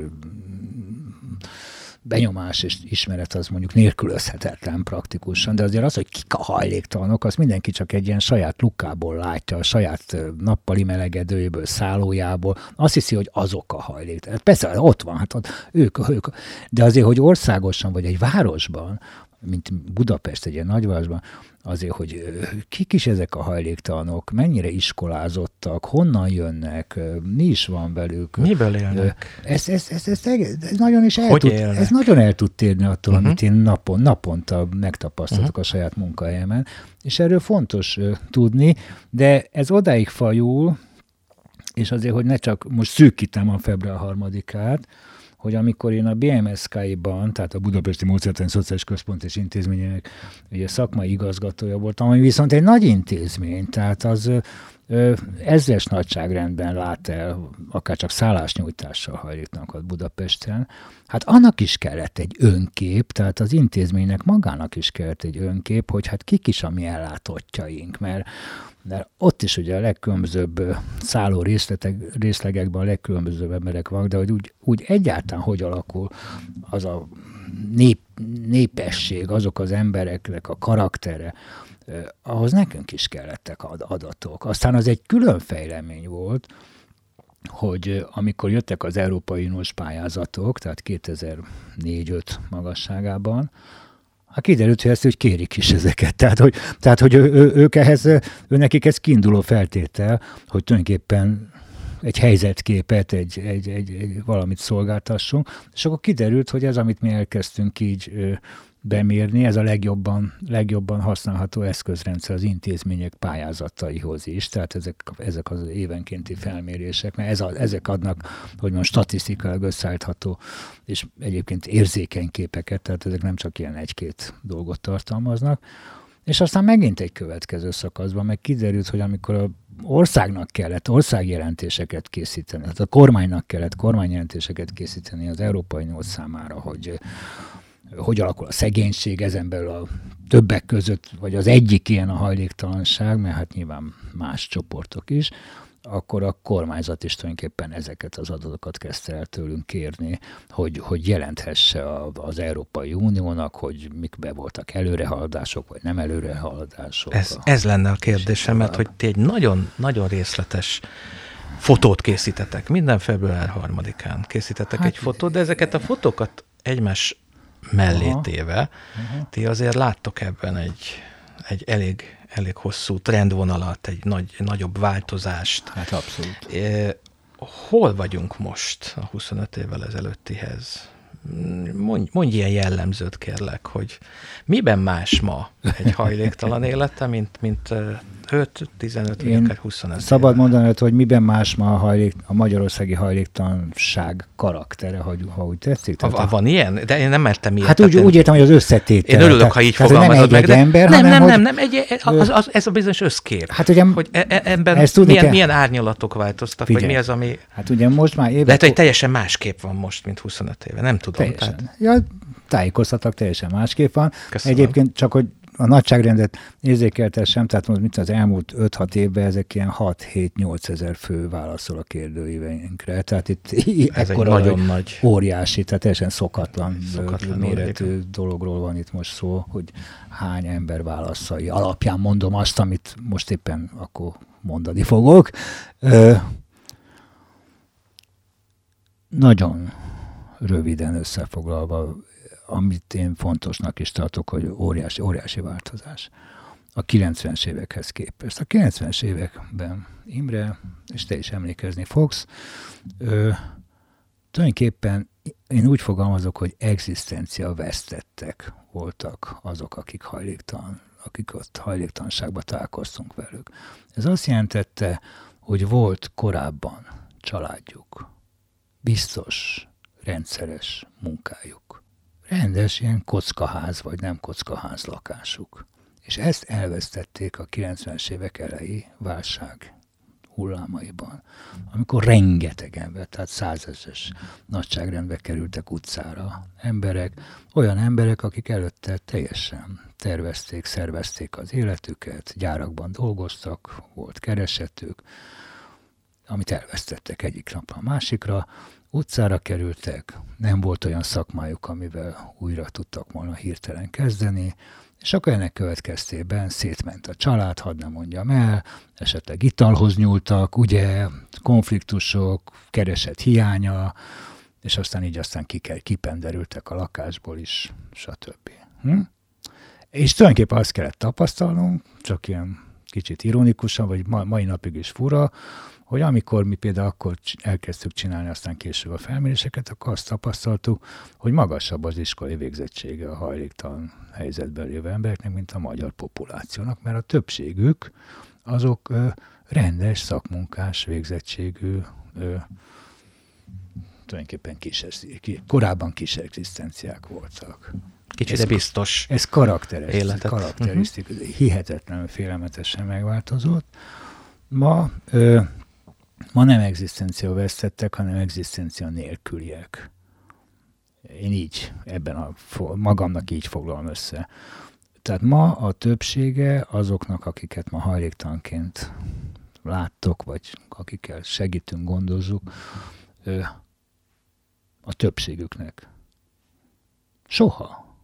benyomás és ismeret az mondjuk nélkülözhetetlen praktikusan, de azért az, hogy kik a hajléktalanok, az mindenki csak egy ilyen saját lukából látja, a saját nappali melegedőjéből, szállójából, azt hiszi, hogy azok a hajléktalanok. Persze, ott van, hát ott ők, ők, de azért, hogy országosan vagy egy városban, mint Budapest egy ilyen nagyvárosban, azért, hogy kik is ezek a hajléktalanok, mennyire iskolázottak, honnan jönnek, mi is van velük. Miből élnek? Ez, ez, ez, ez, ez nagyon is el tud, ez nagyon el tud térni attól, uh-huh. amit én napon, naponta megtapasztalok uh-huh. a saját munkahelyemen, és erről fontos tudni, de ez odáig fajul, és azért, hogy ne csak most szűkítem a február harmadikát, hogy amikor én a BMSK-ban, tehát a Budapesti Módszertani Szociális Központ és Intézményének ugye szakmai igazgatója voltam, ami viszont egy nagy intézmény, tehát az ezres nagyságrendben lát el, akár csak szállásnyújtással hajlítanak Budapesten, hát annak is kellett egy önkép, tehát az intézménynek magának is kellett egy önkép, hogy hát kik is a mi ellátottjaink, mert mert ott is ugye a legkülönbözőbb szálló részletek, részlegekben a legkülönbözőbb emberek vannak, de hogy úgy, úgy egyáltalán hogy alakul az a nép, népesség, azok az embereknek a karaktere, ahhoz nekünk is kellettek adatok. Aztán az egy külön fejlemény volt, hogy amikor jöttek az Európai Uniós pályázatok, tehát 2004-5 magasságában, Hát kiderült, hogy ezt hogy kérik is ezeket. Tehát, hogy, tehát, hogy ő, ő, ők ehhez, ő nekik ez kiinduló feltétel, hogy tulajdonképpen egy helyzetképet, egy, egy, egy, egy valamit szolgáltassunk, és akkor kiderült, hogy ez, amit mi elkezdtünk így bemérni, ez a legjobban, legjobban használható eszközrendszer az intézmények pályázataihoz is, tehát ezek, ezek az évenkénti felmérések, mert ez a, ezek adnak, hogy most statisztikailag összeállítható, és egyébként érzékeny képeket, tehát ezek nem csak ilyen egy-két dolgot tartalmaznak, és aztán megint egy következő szakaszban meg kiderült, hogy amikor a országnak kellett országjelentéseket készíteni, tehát a kormánynak kellett kormányjelentéseket készíteni az Európai Unió számára, hogy hogy alakul a szegénység, ezen belül a többek között, vagy az egyik ilyen a hajléktalanság, mert hát nyilván más csoportok is, akkor a kormányzat is tulajdonképpen ezeket az adatokat kezdte el tőlünk kérni, hogy, hogy jelenthesse a, az Európai Uniónak, hogy mikbe voltak előrehaladások, vagy nem előrehaladások. Ez, ez lenne a kérdésem, mert hogy ti egy nagyon-nagyon részletes fotót készítetek, minden február harmadikán készítetek hát, egy fotót, de ezeket a fotókat egymás mellé téve, uh-huh. ti azért láttok ebben egy, egy elég elég hosszú trendvonalat, egy nagy, nagyobb változást. Hát abszolút. Hol vagyunk most a 25 évvel ezelőttihez? mondj, mondj ilyen jellemzőt kérlek, hogy miben más ma egy hajléktalan élete, mint, mint 5, 15, vagy akár 25 Szabad éve. mondani, hogy miben más ma a, hajlék, a magyarországi hajléktalanság karaktere, hogy, ha úgy tetszik. Tehát a, van ilyen? De én nem mertem ilyet. Hát úgy, úgy értem, hogy az összetétel. Én örülök, ha így fogalmazod meg. Nem egy ember, nem, hanem, nem, nem, nem, egy, az, az, ez a bizonyos összkép. Hát ugye, hogy e, e, ebben ezt milyen, kell. milyen árnyalatok változtak, Figyelj, vagy mi az, ami... Hát ugye most már évek... Lehet, hogy teljesen másképp van most, mint 25 éve, nem tudom. Teljesen. Tehát... Ja, tájékoztatok, teljesen másképp van. Köszönöm. Egyébként csak, hogy a nagyságrendet érzékeltessem, tehát most mit az elmúlt 5-6 évben ezek ilyen 6-7-8 ezer fő válaszol a kérdőíveinkre. Tehát itt Ez egy nagyon nagy. Óriási, tehát teljesen szokatlan, szokatlan méretű óriási. dologról van itt most szó, hogy hány ember válaszai alapján mondom azt, amit most éppen akkor mondani fogok. Ö, nagyon röviden összefoglalva amit én fontosnak is tartok, hogy óriási, óriási változás a 90-es évekhez képest. A 90-es években Imre, és te is emlékezni fogsz, ö, tulajdonképpen én úgy fogalmazok, hogy egzisztencia vesztettek voltak azok, akik hajléktalan, akik ott hajléktalanságba találkoztunk velük. Ez azt jelentette, hogy volt korábban családjuk, biztos, rendszeres munkájuk rendes ilyen kockaház, vagy nem kockaház lakásuk. És ezt elvesztették a 90-es évek elejé válság hullámaiban, amikor rengeteg ember, tehát százezes nagyságrendbe kerültek utcára emberek, olyan emberek, akik előtte teljesen tervezték, szervezték az életüket, gyárakban dolgoztak, volt keresetük, amit elvesztettek egyik napra a másikra, utcára kerültek, nem volt olyan szakmájuk, amivel újra tudtak volna hirtelen kezdeni, és akkor ennek következtében szétment a család, hadd nem mondjam el, esetleg italhoz nyúltak, ugye, konfliktusok, keresett hiánya, és aztán így aztán kipenderültek a lakásból is, stb. Hm? És tulajdonképpen azt kellett tapasztalnunk, csak ilyen kicsit ironikusan, vagy mai napig is fura, hogy amikor mi például akkor elkezdtük csinálni aztán később a felméréseket, akkor azt tapasztaltuk, hogy magasabb az iskolai végzettsége a hajléktalan helyzetben lévő embereknek, mint a magyar populációnak, mert a többségük azok ö, rendes, szakmunkás végzettségű ö, tulajdonképpen kis, korábban kis egzisztenciák voltak. Kicsit ez, biztos Ez karakteres, életet. karakterisztik, uh-huh. hihetetlenül félelmetesen megváltozott. Ma ö, Ma nem egzisztencia vesztettek, hanem egzisztencia nélküliek. Én így, ebben a, magamnak így foglalom össze. Tehát ma a többsége azoknak, akiket ma hajléktalanként láttok, vagy akikkel segítünk, gondozzuk, a többségüknek soha,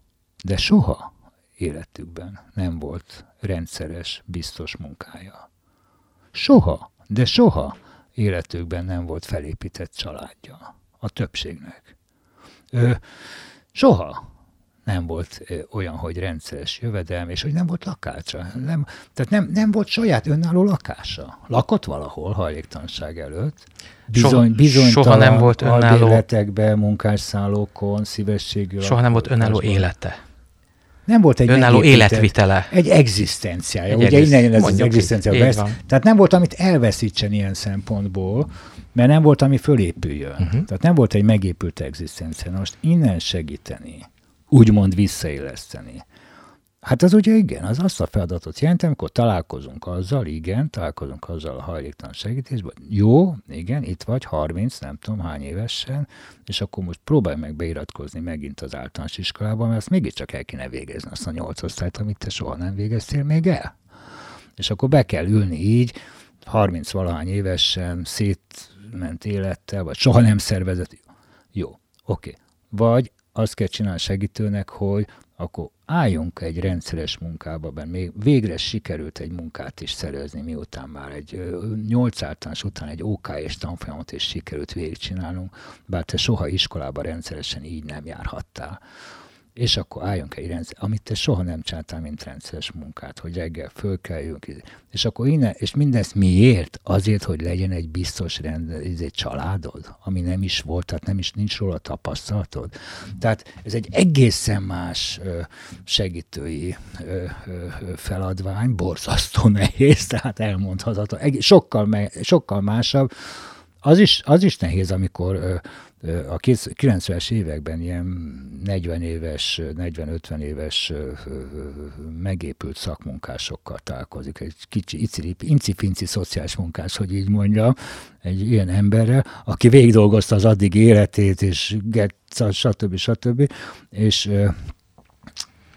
de soha életükben nem volt rendszeres, biztos munkája. Soha, de soha életükben nem volt felépített családja. A többségnek. Ö, soha nem volt olyan, hogy rendszeres jövedelm, és hogy nem volt lakása. Nem, tehát nem, nem volt saját önálló lakása. Lakott valahol hajléktalanság előtt. Bizony, soha, soha nem volt önálló. munkásszállókon, szívességű. Soha nem volt önálló élete. Nem volt egy önálló életvitele. Egy egzisztenciája. Egy Ugye egzisz... innen jön ez az egzisztencia. Vesz... Tehát nem volt, amit elveszítsen ilyen szempontból, mert nem volt, ami fölépüljön. Uh-huh. Tehát nem volt egy megépült egzisztencia. Most innen segíteni, úgymond visszaéleszteni Hát az ugye igen, az azt a feladatot jelenti, amikor találkozunk azzal, igen, találkozunk azzal a hajléktalan segítésben, jó, igen, itt vagy 30, nem tudom hány évesen, és akkor most próbálj meg beiratkozni megint az általános iskolába, mert azt mégiscsak el kéne végezni azt a nyolc osztályt, amit te soha nem végeztél még el. És akkor be kell ülni így, 30 valahány évesen, szétment élettel, vagy soha nem szervezett. Jó, oké. Okay. Vagy azt kell csinálni segítőnek, hogy akkor álljunk egy rendszeres munkába, mert még végre sikerült egy munkát is szerezni, miután már egy nyolc általános után egy OK és tanfolyamot is sikerült végigcsinálnunk, bár te soha iskolába rendszeresen így nem járhattál. És akkor álljunk egy rendszer, amit te soha nem csináltál, mint rendszeres munkát, hogy reggel fölkeljünk, és akkor innen, és mindezt miért? Azért, hogy legyen egy biztos rend, egy családod, ami nem is volt, tehát nem is nincs róla tapasztalatod. Tehát ez egy egészen más segítői feladvány, borzasztó nehéz, tehát elmondhatatlan, sokkal, me, sokkal másabb, az is, az is nehéz, amikor a 90-es években ilyen 40 éves, 40-50 éves megépült szakmunkásokkal találkozik. Egy kicsi, incifinci szociális munkás, hogy így mondja, egy ilyen emberrel, aki végig dolgozta az addig életét, és get, stb. stb. És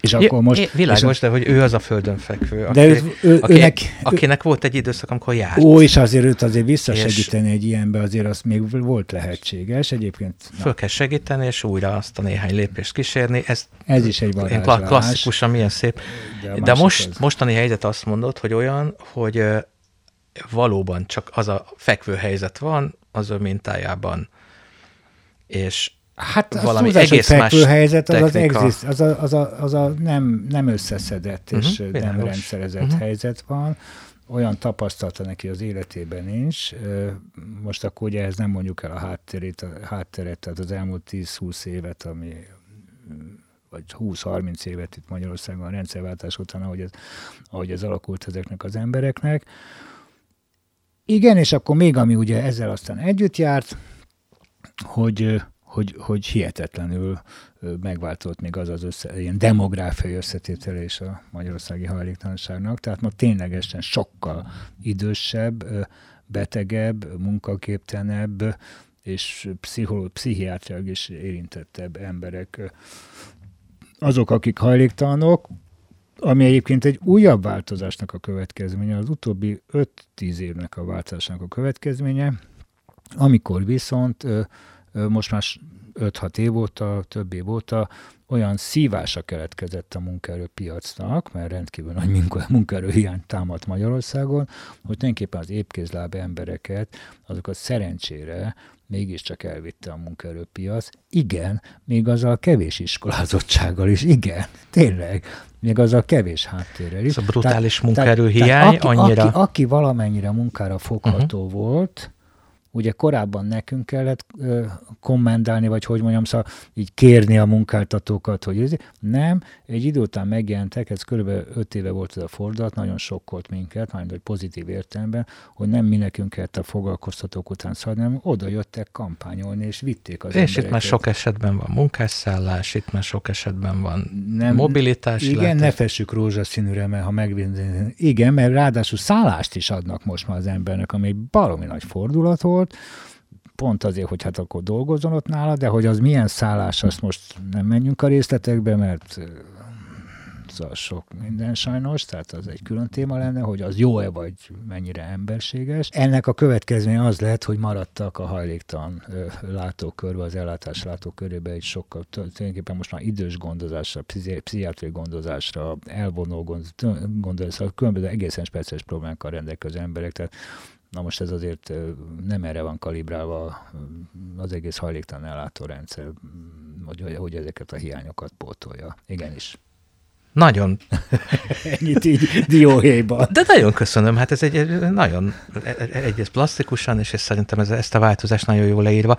és akkor most... É, világos, és de hogy ő az a földön fekvő, aki, de ő, ő, aki, őnek, akinek volt egy időszak, amikor járt. Ó, és azért őt azért visszasegíteni és, egy ilyenbe, azért az még volt lehetséges. Egyébként... Na. Föl kell segíteni, és újra azt a néhány lépést kísérni. Ez, Ez is egy varázslás. Klasszikusan milyen szép. De, de most, az... mostani helyzet azt mondod, hogy olyan, hogy valóban csak az a fekvő helyzet van az ő mintájában, és Hát a valami túlzás, egész más helyzet az az, exist, az, a, az, a, az a nem, nem összeszedett uh-huh, és világos. nem rendszerezett uh-huh. helyzet van. Olyan tapasztalata neki az életében nincs. Most akkor ugye ez nem mondjuk el a hátterét, a hátteret, tehát az elmúlt 10-20 évet, ami vagy 20-30 évet itt Magyarországon a rendszerváltás után, ahogy ez, ahogy ez alakult ezeknek az embereknek. Igen, és akkor még ami ugye ezzel aztán együtt járt, hogy hogy, hogy hihetetlenül megváltozott még az az össze, ilyen demográfiai összetételés a magyarországi hajléktalanságnak, tehát ma ténylegesen sokkal idősebb, betegebb, munkaképtelenebb és pszichológ, pszichiátriák is érintettebb emberek azok, akik hajléktalanok, ami egyébként egy újabb változásnak a következménye, az utóbbi 5-10 évnek a változásnak a következménye, amikor viszont most már 5-6 év óta, több év óta olyan szívása keletkezett a munkaerőpiacnak, mert rendkívül nagy munkaerőhiány támadt Magyarországon, hogy tulajdonképpen az épkézláb embereket, azokat szerencsére mégiscsak elvitte a munkaerőpiac. Igen, még azzal kevés iskolázottsággal is, igen, tényleg, még azzal kevés háttérrel is. Ez a brutális munkaerőhiány annyira... Aki, aki valamennyire munkára fogható uh-huh. volt, ugye korábban nekünk kellett ö, kommendálni, vagy hogy mondjam, szóval így kérni a munkáltatókat, hogy ez, nem, egy idő után megjelentek, ez körülbelül öt éve volt ez a fordulat, nagyon sokkolt minket, majd egy pozitív értelemben, hogy nem mi nekünk kellett a foglalkoztatók után szaladni, hanem oda jöttek kampányolni, és vitték az És embereket. itt már sok esetben van munkásszállás, itt már sok esetben van nem, mobilitás. Igen, lehet. ne fessük rózsaszínűre, mert ha megvinni, igen, mert ráadásul szállást is adnak most már az embernek, ami egy baromi nagy fordulat volt, volt, pont azért, hogy hát akkor dolgozzon ott nála, de hogy az milyen szállás, azt most nem menjünk a részletekbe, mert szóval sok minden sajnos, tehát az egy külön téma lenne, hogy az jó-e vagy mennyire emberséges. Ennek a következménye az lehet, hogy maradtak a hajléktalan látókörbe, az ellátás látókörébe egy sokkal, tulajdonképpen most már idős gondozásra, pszichiátriai gondozásra, elvonó gondozásra, különböző egészen speciális problémákkal rendelkező emberek, tehát Na most ez azért nem erre van kalibrálva az egész hajléktalan ellátórendszer, hogy, hogy ezeket a hiányokat pótolja. Igenis. Nagyon. Ennyit így dióhéjban. De nagyon köszönöm, hát ez egy nagyon, egyrészt plastikusan, és szerintem ez, ezt a változást nagyon jól leírva.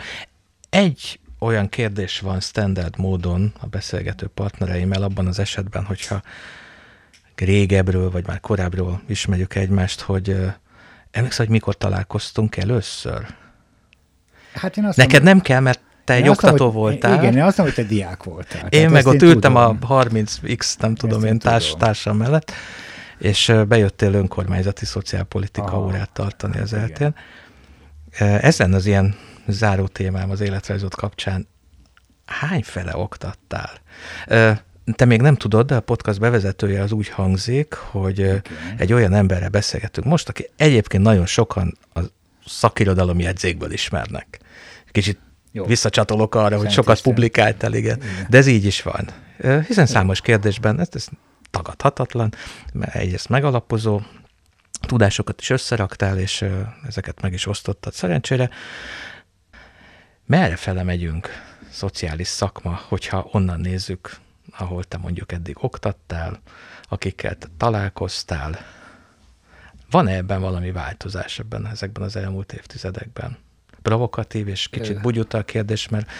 Egy olyan kérdés van standard módon a beszélgető partnereimmel abban az esetben, hogyha régebről, vagy már korábbról ismerjük egymást, hogy Emlékszel, hogy mikor találkoztunk először? Hát én azt Neked nem kell, mert te egy oktató hogy, voltál. Igen, én azt mondom, hogy te diák voltál. Én Tehát meg ott én ültem tudom. a 30x, nem tudom én, társ, társam mellett, és bejöttél önkormányzati szociálpolitika Aha, órát tartani az eltén. Ezen az ilyen záró témám az életrajzot kapcsán hány fele oktattál? te még nem tudod, de a podcast bevezetője az úgy hangzik, hogy okay. egy olyan emberrel beszélgetünk most, aki egyébként nagyon sokan a szakirodalom jegyzékből ismernek. Kicsit Jó. visszacsatolok arra, Szent hogy sokat publikált el, igen. igen. De ez így is van. Hiszen számos kérdésben, ez, ez tagadhatatlan, mert egyrészt megalapozó, tudásokat is összeraktál, és ezeket meg is osztottad szerencsére. Merre fele megyünk, szociális szakma, hogyha onnan nézzük, ahol te mondjuk eddig oktattál, akikkel te találkoztál. Van-e ebben valami változás ebben ezekben az elmúlt évtizedekben? Provokatív és kicsit bugyuta a kérdés, mert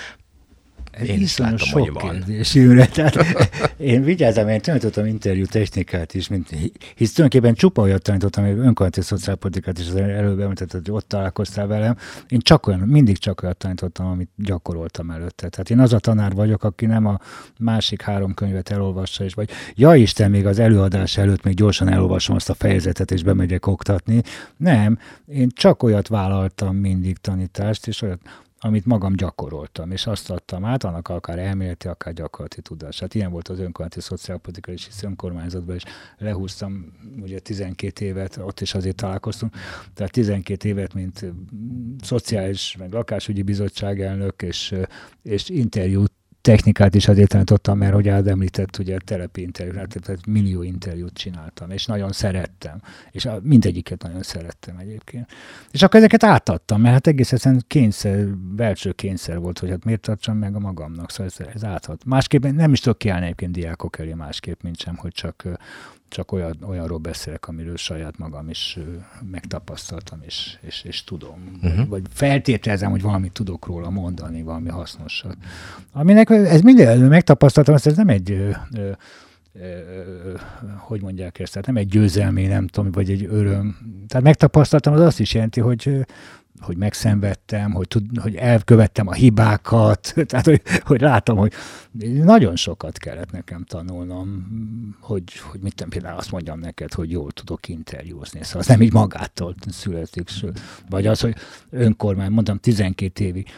én is látom, sok hogy van. kérdés jönre. Tehát én vigyázom, én tanítottam interjú technikát is, mint, hisz tulajdonképpen csupa olyat tanítottam, hogy önkormányzati szociálpolitikát is az előbb említett, hogy ott találkoztál velem. Én csak olyan, mindig csak olyat tanítottam, amit gyakoroltam előtte. Tehát én az a tanár vagyok, aki nem a másik három könyvet elolvassa, és vagy ja Isten, még az előadás előtt még gyorsan elolvasom azt a fejezetet, és bemegyek oktatni. Nem, én csak olyat vállaltam mindig tanítást, és olyat, amit magam gyakoroltam, és azt adtam át, annak akár elméleti, akár gyakorlati tudását. Ilyen volt az önkormányzati szociálpolitika is, hisz önkormányzatban is lehúztam ugye 12 évet, ott is azért találkoztunk, tehát 12 évet, mint szociális, meg lakásügyi bizottság elnök, és, és interjút technikát is azért tanítottam, mert hogy említett, ugye telepi interjút, tehát millió interjút csináltam, és nagyon szerettem, és a, mindegyiket nagyon szerettem egyébként. És akkor ezeket átadtam, mert hát egész egyszerűen kényszer, belső kényszer volt, hogy hát miért tartsam meg a magamnak, szóval ez, ez áthat. Másképp nem is tudok kiállni egyébként diákok elé másképp, mint sem, hogy csak csak olyan, olyanról beszélek, amiről saját magam is megtapasztaltam, és, és, és tudom. Uh-huh. Vagy feltételezem, hogy valamit tudok róla mondani, valami hasznosat. Aminek ez minden megtapasztaltam, ez nem egy ö, ö, ö, hogy mondják ezt, tehát nem egy győzelmé, nem tudom, vagy egy öröm. Tehát megtapasztaltam, az azt is jelenti, hogy hogy megszenvedtem, hogy, tud, hogy elkövettem a hibákat, tehát hogy, hogy látom, hogy nagyon sokat kellett nekem tanulnom, hogy, hogy mit nem például azt mondjam neked, hogy jól tudok interjúzni. Szóval az nem így magától születik. Vagy az, hogy önkormány, mondtam 12 évig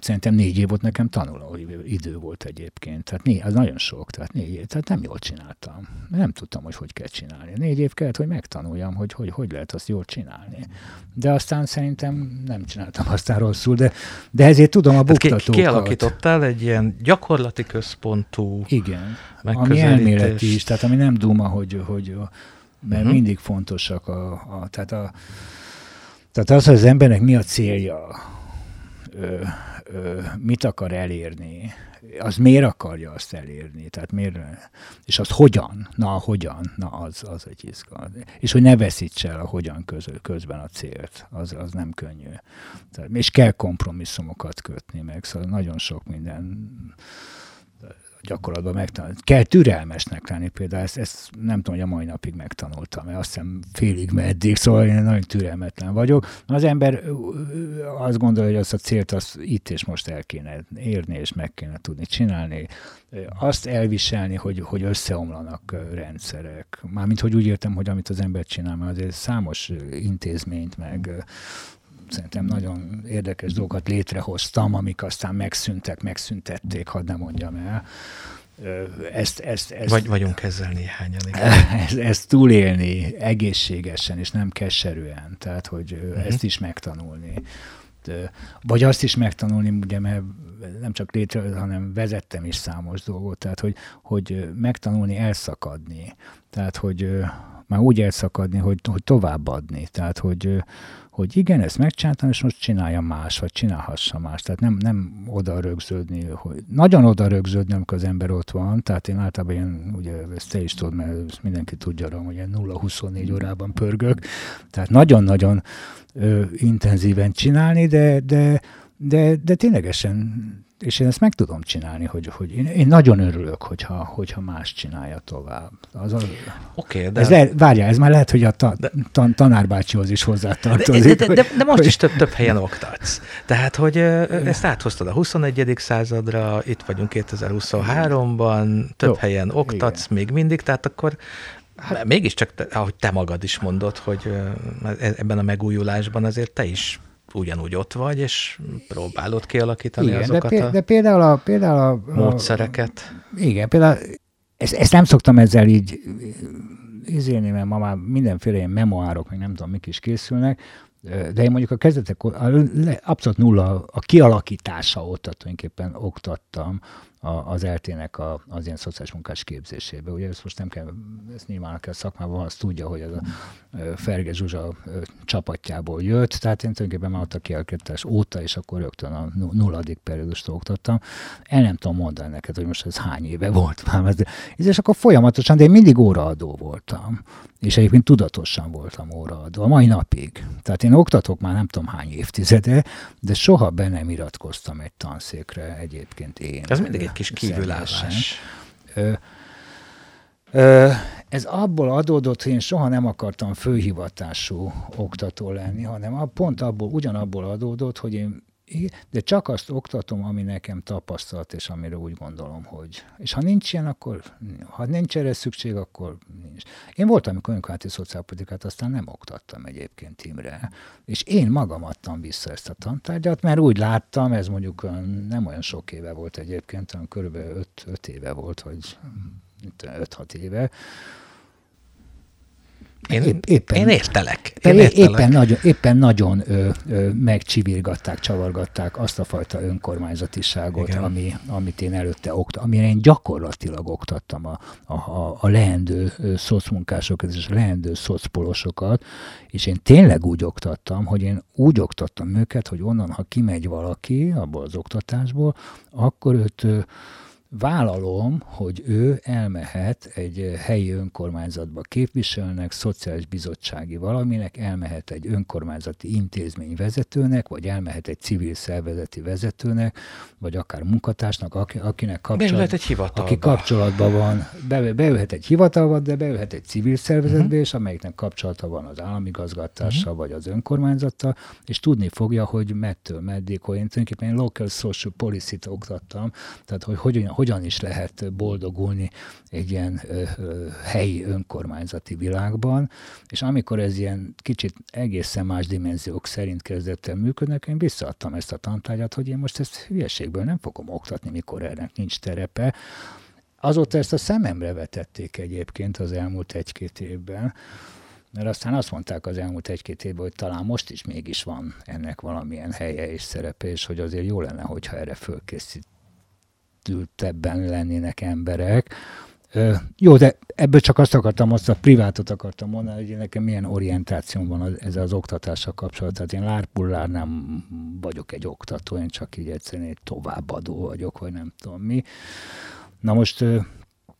szerintem négy év volt nekem tanuló idő volt egyébként. Tehát négy, az nagyon sok, tehát négy év, tehát nem jól csináltam. Nem tudtam, hogy hogy kell csinálni. Négy év kellett, hogy megtanuljam, hogy hogy, hogy lehet azt jól csinálni. De aztán szerintem nem csináltam aztán rosszul, de, de ezért tudom a buktatókat. Ki, kialakítottál egy ilyen gyakorlati központú Igen, ami elméleti is, tehát ami nem duma, hogy, hogy mert uh-huh. mindig fontosak a, a tehát a tehát az, hogy az embernek mi a célja, mit akar elérni, az miért akarja azt elérni, tehát miért, és az hogyan, na hogyan, na az, az egy izgalmas. És hogy ne veszíts el a hogyan közül, közben a célt, az, az nem könnyű. Tehát, és kell kompromisszumokat kötni meg, szóval nagyon sok minden gyakorlatban megtanulni. Kell türelmesnek lenni például, ezt, ezt nem tudom, hogy a mai napig megtanultam, mert azt hiszem félig meddig, szóval én nagyon türelmetlen vagyok. Az ember azt gondolja, hogy azt a célt azt itt és most el kéne érni, és meg kéne tudni csinálni. Azt elviselni, hogy, hogy összeomlanak rendszerek. Mármint, hogy úgy értem, hogy amit az ember csinál, mert azért számos intézményt, meg szerintem nagyon érdekes dolgokat létrehoztam, amik aztán megszűntek, megszüntették, hadd nem mondjam el. Ezt, ezt, ezt, Vagy vagyunk ezzel néhányan. Ezt, ezt túlélni egészségesen, és nem keserűen, tehát hogy uh-huh. ezt is megtanulni. Vagy azt is megtanulni, ugye, mert nem csak létre, hanem vezettem is számos dolgot, tehát hogy, hogy megtanulni elszakadni. Tehát, hogy már úgy elszakadni, hogy, hogy továbbadni. Tehát, hogy, hogy igen, ezt megcsináltam, és most csinálja más, vagy csinálhassa más. Tehát nem, nem oda rögződni, hogy nagyon oda rögződni, amikor az ember ott van. Tehát én általában ilyen, ugye ezt te is tudod, mert mindenki tudja, hogy ilyen 0-24 órában pörgök. Tehát nagyon-nagyon intenzíven csinálni, de, de, de, de ténylegesen és én ezt meg tudom csinálni, hogy, hogy én, én nagyon örülök, hogyha, hogyha más csinálja tovább. Az a, okay, de... Ez le, várjál, ez már lehet, hogy a ta, ta, tanárbácsihoz is hozzátartozik. De, de, de, de, de most hogy... is több, több helyen oktatsz. Tehát, hogy ezt áthoztad a 21. századra, itt vagyunk 2023-ban, több Jó, helyen oktatsz igen. még mindig, tehát akkor Hát, mégiscsak, ahogy te magad is mondod, hogy ebben a megújulásban azért te is ugyanúgy ott vagy, és próbálod kialakítani igen, azokat de, a de például a, például a, módszereket. A, igen, például ezt, ezt nem szoktam ezzel így izélni, mert ma már mindenféle ilyen memoárok, meg nem tudom, mik is készülnek, de én mondjuk a kezdetek, abszolút nulla, a kialakítása óta tulajdonképpen oktattam, a, az eltének a, az ilyen szociális munkás képzésébe. Ugye ezt most nem kell, ezt nyilván aki a szakmában azt tudja, hogy ez a Ferge Zsuzsa csapatjából jött, tehát én tulajdonképpen már ott a kialakítás óta, és akkor rögtön a nulladik periódust oktattam. El nem tudom mondani neked, hogy most ez hány éve volt már. És akkor folyamatosan, de én mindig óraadó voltam. És egyébként tudatosan voltam óraadó, a mai napig. Tehát én oktatok már nem tudom hány évtizede, de soha be nem iratkoztam egy tanszékre egyébként én. Ez mindig egy kis kívülállás. Ö, ö, ez abból adódott, hogy én soha nem akartam főhivatású oktató lenni, hanem pont abból, ugyanabból adódott, hogy én de csak azt oktatom, ami nekem tapasztalat, és amire úgy gondolom, hogy... És ha nincs ilyen, akkor... Ha nincs erre szükség, akkor nincs. Én voltam, önkormányzati szociálpolitikát aztán nem oktattam egyébként Imre. És én magam adtam vissza ezt a tantárgyat, mert úgy láttam, ez mondjuk nem olyan sok éve volt egyébként, hanem körülbelül 5 éve volt, vagy 5-6 éve, én, épp, éppen, én értelek. Én értelek. Éppen nagyon, éppen nagyon ö, ö, megcsivirgatták, csavargatták azt a fajta önkormányzatiságot, ami, amit én előtte oktattam, amire én gyakorlatilag oktattam a, a, a, a leendő szocmunkásokat és a leendő szocpolosokat, és én tényleg úgy oktattam, hogy én úgy oktattam őket, hogy onnan, ha kimegy valaki abból az oktatásból, akkor őt vállalom, hogy ő elmehet egy helyi önkormányzatba képviselnek, szociális bizottsági valaminek, elmehet egy önkormányzati intézmény vezetőnek, vagy elmehet egy civil szervezeti vezetőnek, vagy akár munkatársnak, akinek kapcsolat, egy hivatalba. aki kapcsolatban van, be, beülhet egy hivatalba, de beülhet egy civil szervezetbe, uh-huh. és amelyiknek kapcsolata van az államigazgatással, uh-huh. vagy az önkormányzattal, és tudni fogja, hogy mettől meddig, hogy én tulajdonképpen local social policy-t oktattam, tehát hogy hogyan, hogyan is lehet boldogulni egy ilyen ö, ö, helyi önkormányzati világban, és amikor ez ilyen kicsit egészen más dimenziók szerint kezdett el működni, én visszaadtam ezt a tantárgyat, hogy én most ezt hülyeségből nem fogom oktatni, mikor ennek nincs terepe. Azóta ezt a szememre vetették egyébként az elmúlt egy-két évben, mert aztán azt mondták az elmúlt egy-két évben, hogy talán most is mégis van ennek valamilyen helye és szerepe, és hogy azért jó lenne, hogyha erre fölkészít felkészültebben lennének emberek. Jó, de ebből csak azt akartam, azt a privátot akartam mondani, hogy nekem milyen orientációm van ezzel az oktatással kapcsolatban. Tehát én lárpullár nem vagyok egy oktató, én csak így egyszerűen egy továbbadó vagyok, vagy nem tudom mi. Na most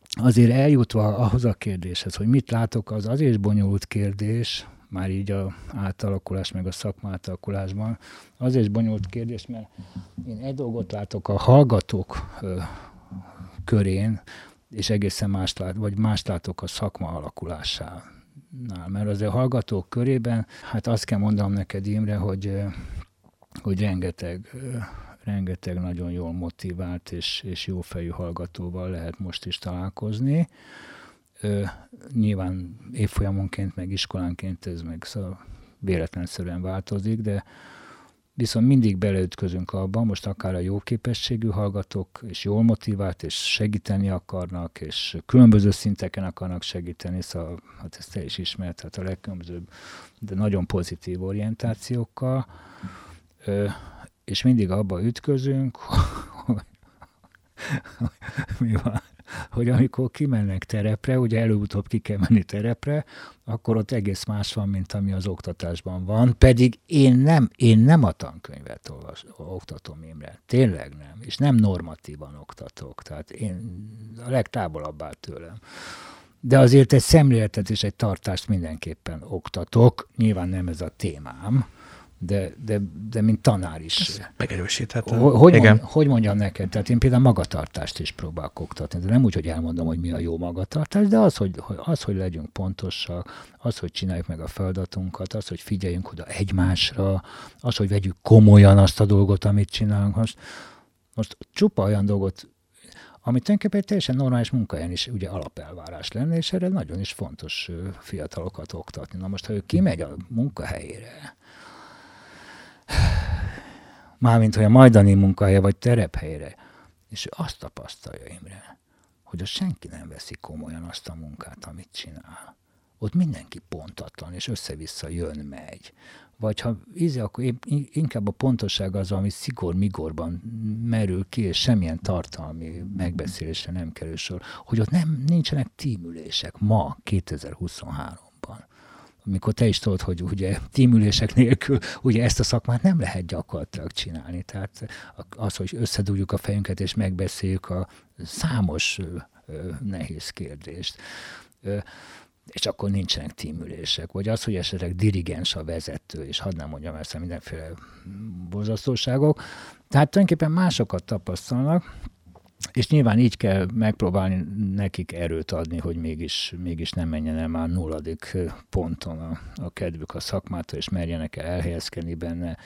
azért eljutva ahhoz a kérdéshez, hogy mit látok, az azért bonyolult kérdés, már így a átalakulás, meg a szakma átalakulásban. Azért is bonyolult kérdés, mert én egy dolgot látok a hallgatók ö, körén, és egészen más lát, vagy más látok a szakma alakulásánál. Mert azért a hallgatók körében, hát azt kell mondanom neked, Imre, hogy, hogy rengeteg rengeteg nagyon jól motivált és, és jófejű hallgatóval lehet most is találkozni, Ö, nyilván évfolyamonként, meg iskolánként ez meg szóval véletlenszerűen változik, de viszont mindig beleütközünk abban, most akár a jó képességű hallgatók, és jól motivált, és segíteni akarnak, és különböző szinteken akarnak segíteni, szóval hát ezt te is ismert, hát a legkülönbözőbb, de nagyon pozitív orientációkkal, ö, és mindig abba ütközünk, hogy mi van, hogy amikor kimennek terepre, ugye előutóbb ki kell menni terepre, akkor ott egész más van, mint ami az oktatásban van, pedig én nem, én nem a tankönyvet olvas, oktatom Imre, tényleg nem, és nem normatívan oktatok, tehát én a legtávolabb áll tőlem. De azért egy szemléletet és egy tartást mindenképpen oktatok, nyilván nem ez a témám, de, de, de mint tanár is. Ez megerősíthető. Hogy, Igen. Mond, hogy mondjam neked? Tehát én például magatartást is próbálok oktatni, de nem úgy, hogy elmondom, hogy mi a jó magatartás, de az, hogy, az, hogy legyünk pontosak, az, hogy csináljuk meg a feladatunkat, az, hogy figyeljünk oda egymásra, az, hogy vegyük komolyan azt a dolgot, amit csinálunk. Most, most csupa olyan dolgot ami tulajdonképpen egy teljesen normális munkahelyen is ugye alapelvárás lenne, és erre nagyon is fontos fiatalokat oktatni. Na most, ha ő kimegy a munkahelyére, mármint, hogy a majdani munkahelye vagy terephelyre, és azt tapasztalja Imre, hogy a senki nem veszi komolyan azt a munkát, amit csinál. ott mindenki pontatlan, és össze-vissza jön, megy. Vagy ha íze, akkor inkább a pontosság az, ami szigor-migorban merül ki, és semmilyen tartalmi megbeszélésre nem kerül sor, hogy ott nem, nincsenek tímülések ma, 2023-ban amikor te is tudod, hogy ugye tímülések nélkül ugye ezt a szakmát nem lehet gyakorlatilag csinálni. Tehát az, hogy összedugjuk a fejünket és megbeszéljük a számos nehéz kérdést és akkor nincsenek tímülések. Vagy az, hogy esetleg dirigens a vezető, és hadd nem mondjam ezt mindenféle borzasztóságok. Tehát tulajdonképpen másokat tapasztalnak, és nyilván így kell megpróbálni nekik erőt adni, hogy mégis, mégis nem menjen el már nulladik ponton a, a kedvük a szakmától, és merjenek el elhelyezkedni benne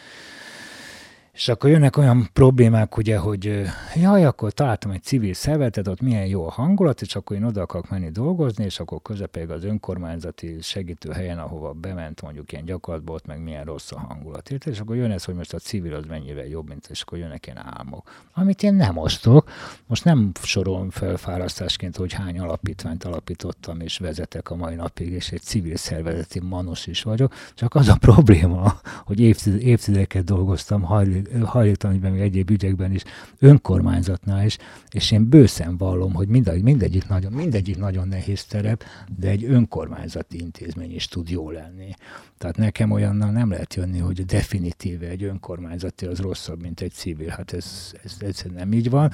és akkor jönnek olyan problémák, ugye, hogy jaj, akkor találtam egy civil szervezetet, ott milyen jó a hangulat, és akkor én oda akarok menni dolgozni, és akkor közepeg az önkormányzati segítő helyen, ahova bement mondjuk ilyen gyakorlatból, ott meg milyen rossz a hangulat. És akkor jön ez, hogy most a civil az mennyivel jobb, mint és akkor jönnek ilyen álmok. Amit én nem osztok. Most nem sorolom fel fárasztásként, hogy hány alapítványt alapítottam és vezetek a mai napig, és egy civil szervezeti manos is vagyok. Csak az a probléma, hogy évtizedeket dolgoztam hajlő hajléktalanügyben, meg egyéb ügyekben is, önkormányzatnál is, és én bőszen vallom, hogy mindegy, mindegyik, nagyon, mindegyik nagyon nehéz terep, de egy önkormányzati intézmény is tud jó lenni. Tehát nekem olyannal nem lehet jönni, hogy definitíve egy önkormányzati az rosszabb, mint egy civil. Hát ez, ez, ez nem így van.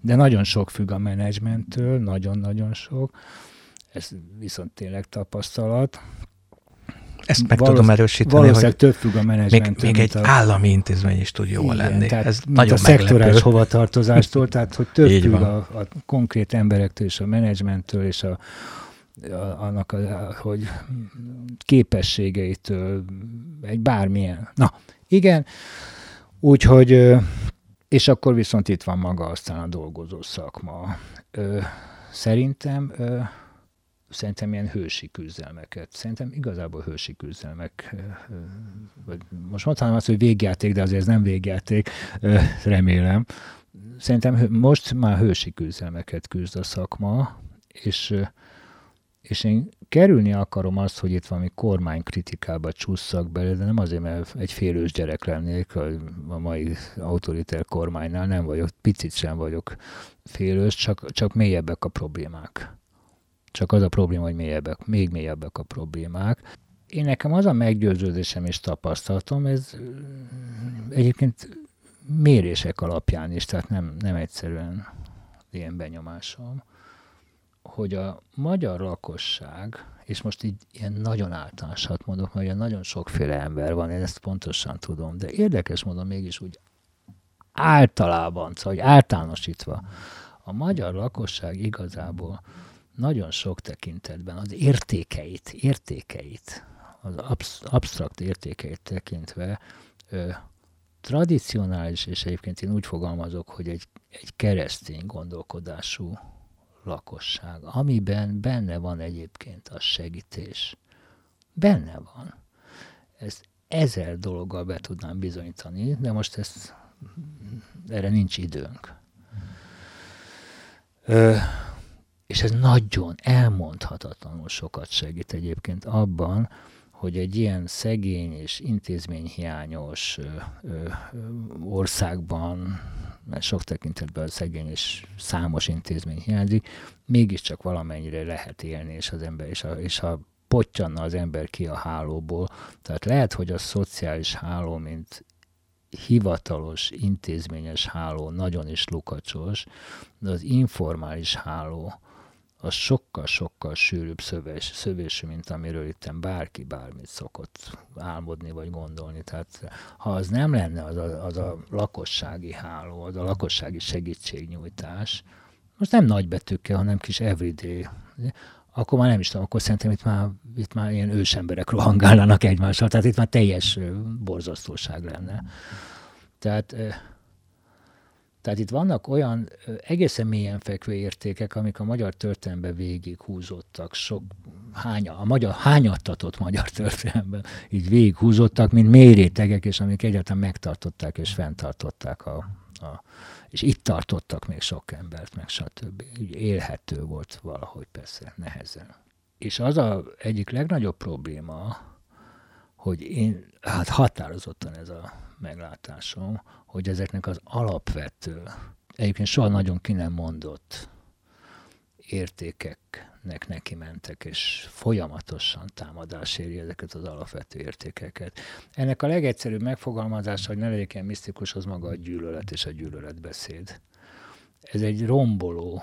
De nagyon sok függ a menedzsmenttől, nagyon-nagyon sok. Ez viszont tényleg tapasztalat. Ezt meg Valósz, tudom erősíteni, valószínűleg több függ a Még, még egy a... állami intézmény is tud jó igen, lenni. Tehát Ez nagyon a szektorális hovatartozástól, tehát hogy több függ a, a konkrét emberektől és a menedzsmenttől és a, a, annak, a, hogy képességeitől, egy bármilyen. Na, igen, úgyhogy, és akkor viszont itt van maga aztán a dolgozó szakma. Szerintem szerintem ilyen hősi küzdelmeket. Szerintem igazából hősi küzdelmek, vagy most mondhatnám azt, hogy végjáték, de azért ez nem végjáték, remélem. Szerintem most már hősi küzdelmeket küzd a szakma, és, és én kerülni akarom azt, hogy itt valami kormánykritikába csúszak bele, de nem azért, mert egy félős gyerek lennék a mai autoriter kormánynál, nem vagyok, picit sem vagyok félős, csak, csak mélyebbek a problémák csak az a probléma, hogy mélyebbek, még mélyebbek a problémák. Én nekem az a meggyőződésem és tapasztalatom, ez egyébként mérések alapján is, tehát nem, nem egyszerűen ilyen benyomásom, hogy a magyar lakosság, és most így ilyen nagyon általánosat mondok, mert nagyon sokféle ember van, én ezt pontosan tudom, de érdekes módon mégis úgy általában, szóval általánosítva, a magyar lakosság igazából nagyon sok tekintetben az értékeit, értékeit, az absz- absztrakt értékeit tekintve ö, tradicionális, és egyébként én úgy fogalmazok, hogy egy, egy keresztény gondolkodású lakosság, amiben benne van egyébként a segítés. Benne van. Ez ezer dologgal be tudnám bizonyítani, de most ezt, erre nincs időnk. Ö, és ez nagyon elmondhatatlanul sokat segít egyébként abban, hogy egy ilyen szegény és intézményhiányos országban, mert sok tekintetben szegény és számos intézmény hiányzik, mégiscsak valamennyire lehet élni, és az ember, és a, és a pottyanna az ember ki a hálóból. Tehát lehet, hogy a szociális háló, mint hivatalos, intézményes háló nagyon is lukacsos, de az informális háló, az sokkal-sokkal sűrűbb szövés, szövésű, mint amiről itt bárki bármit szokott álmodni vagy gondolni. Tehát ha az nem lenne az a, az a lakossági háló, az a lakossági segítségnyújtás, most nem nagybetűkkel, hanem kis everyday, akkor már nem is tudom, akkor szerintem itt már, itt már ilyen ősemberek rohangálnának egymással, tehát itt már teljes borzasztóság lenne. Tehát tehát itt vannak olyan egészen mélyen fekvő értékek, amik a magyar történelemben végig húzottak, sok hánya, a magyar, hányattatott magyar történelemben így végig húzottak, mint mérétegek, és amik egyáltalán megtartották és fenntartották a, a és itt tartottak még sok embert, meg stb. Úgy élhető volt valahogy persze, nehezen. És az a egyik legnagyobb probléma, hogy én, hát határozottan ez a meglátásom, hogy ezeknek az alapvető, egyébként soha nagyon ki nem mondott értékeknek neki mentek, és folyamatosan támadás éri ezeket az alapvető értékeket. Ennek a legegyszerűbb megfogalmazása, hogy ne legyek ilyen misztikus, az maga a gyűlölet és a gyűlöletbeszéd. Ez egy romboló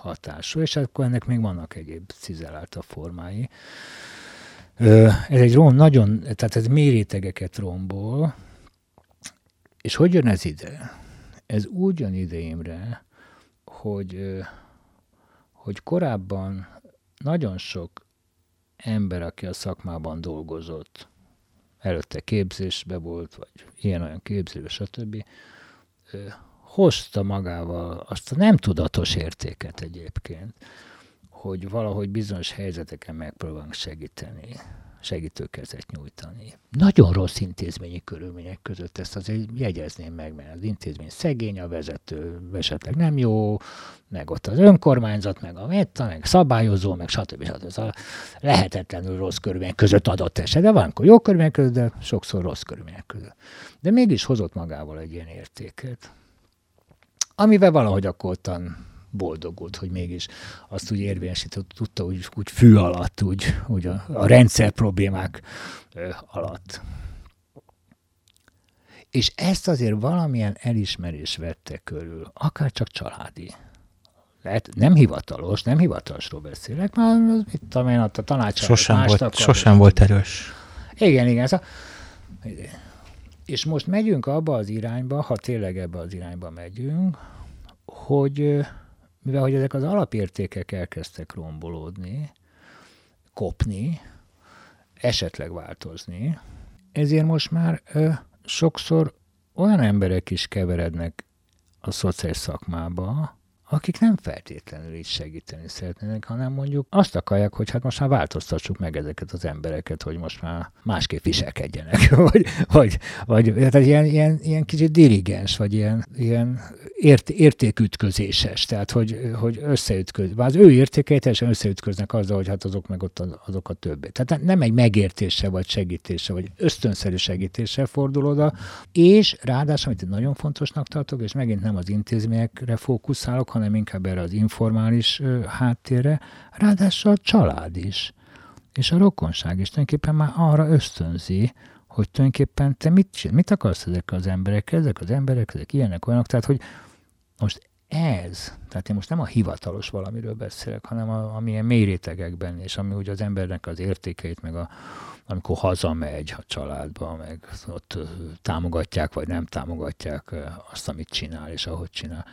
hatású, és akkor ennek még vannak egyéb cizelált a formái. Ez egy rom, nagyon, tehát ez mérétegeket rombol, és hogy jön ez ide? Ez úgy jön ide, Imre, hogy, hogy korábban nagyon sok ember, aki a szakmában dolgozott, előtte képzésbe volt, vagy ilyen-olyan képzésbe, stb., hozta magával azt a nem tudatos értéket egyébként, hogy valahogy bizonyos helyzeteken megpróbálunk segíteni, segítőkezet nyújtani. Nagyon rossz intézményi körülmények között ezt azért jegyezném meg, mert az intézmény szegény, a vezető esetleg nem jó, meg ott az önkormányzat, meg a metta, meg szabályozó, meg stb. stb. Ez a lehetetlenül rossz körülmények között adott eset, de van jó körülmények között, de sokszor rossz körülmények között. De mégis hozott magával egy ilyen értéket, amivel valahogy akkor ottan boldogult, hogy mégis azt úgy érvényesített, tudta úgy, úgy fű alatt, úgy, úgy a, a rendszer problémák alatt. És ezt azért valamilyen elismerés vette körül, akár csak családi. Lehet, nem hivatalos, nem hivatalosról beszélek, már mit tudom én, a tanács. Sosem, volt, akar, sosem volt erős. Igen, igen. Szóval, és most megyünk abba az irányba, ha tényleg ebbe az irányba megyünk, hogy mivel hogy ezek az alapértékek elkezdtek rombolódni, kopni, esetleg változni, ezért most már ö, sokszor olyan emberek is keverednek a szociális szakmába, akik nem feltétlenül is segíteni szeretnének, hanem mondjuk azt akarják, hogy hát most már változtassuk meg ezeket az embereket, hogy most már másképp viselkedjenek, vagy, vagy, vagy tehát ilyen, ilyen, ilyen kicsit dirigens, vagy ilyen, ilyen ért, értékütközéses, tehát hogy, hogy összeütköz, az ő értékei teljesen összeütköznek azzal, hogy hát azok meg ott azok a többé. Tehát nem egy megértése, vagy segítése, vagy ösztönszerű segítése fordul oda, és ráadásul, amit nagyon fontosnak tartok, és megint nem az intézményekre fókuszálok, hanem inkább erre az informális háttérre, ráadásul a család is, és a rokonság is tulajdonképpen már arra ösztönzi, hogy tulajdonképpen te mit, mit akarsz ezekkel az emberekkel, ezek az emberek, ezek ilyenek, olyanok, tehát hogy most ez, tehát én most nem a hivatalos valamiről beszélek, hanem a, amilyen mély rétegekben, és ami ugye az embernek az értékeit, meg a, amikor hazamegy a családba, meg ott támogatják, vagy nem támogatják azt, amit csinál, és ahogy csinál.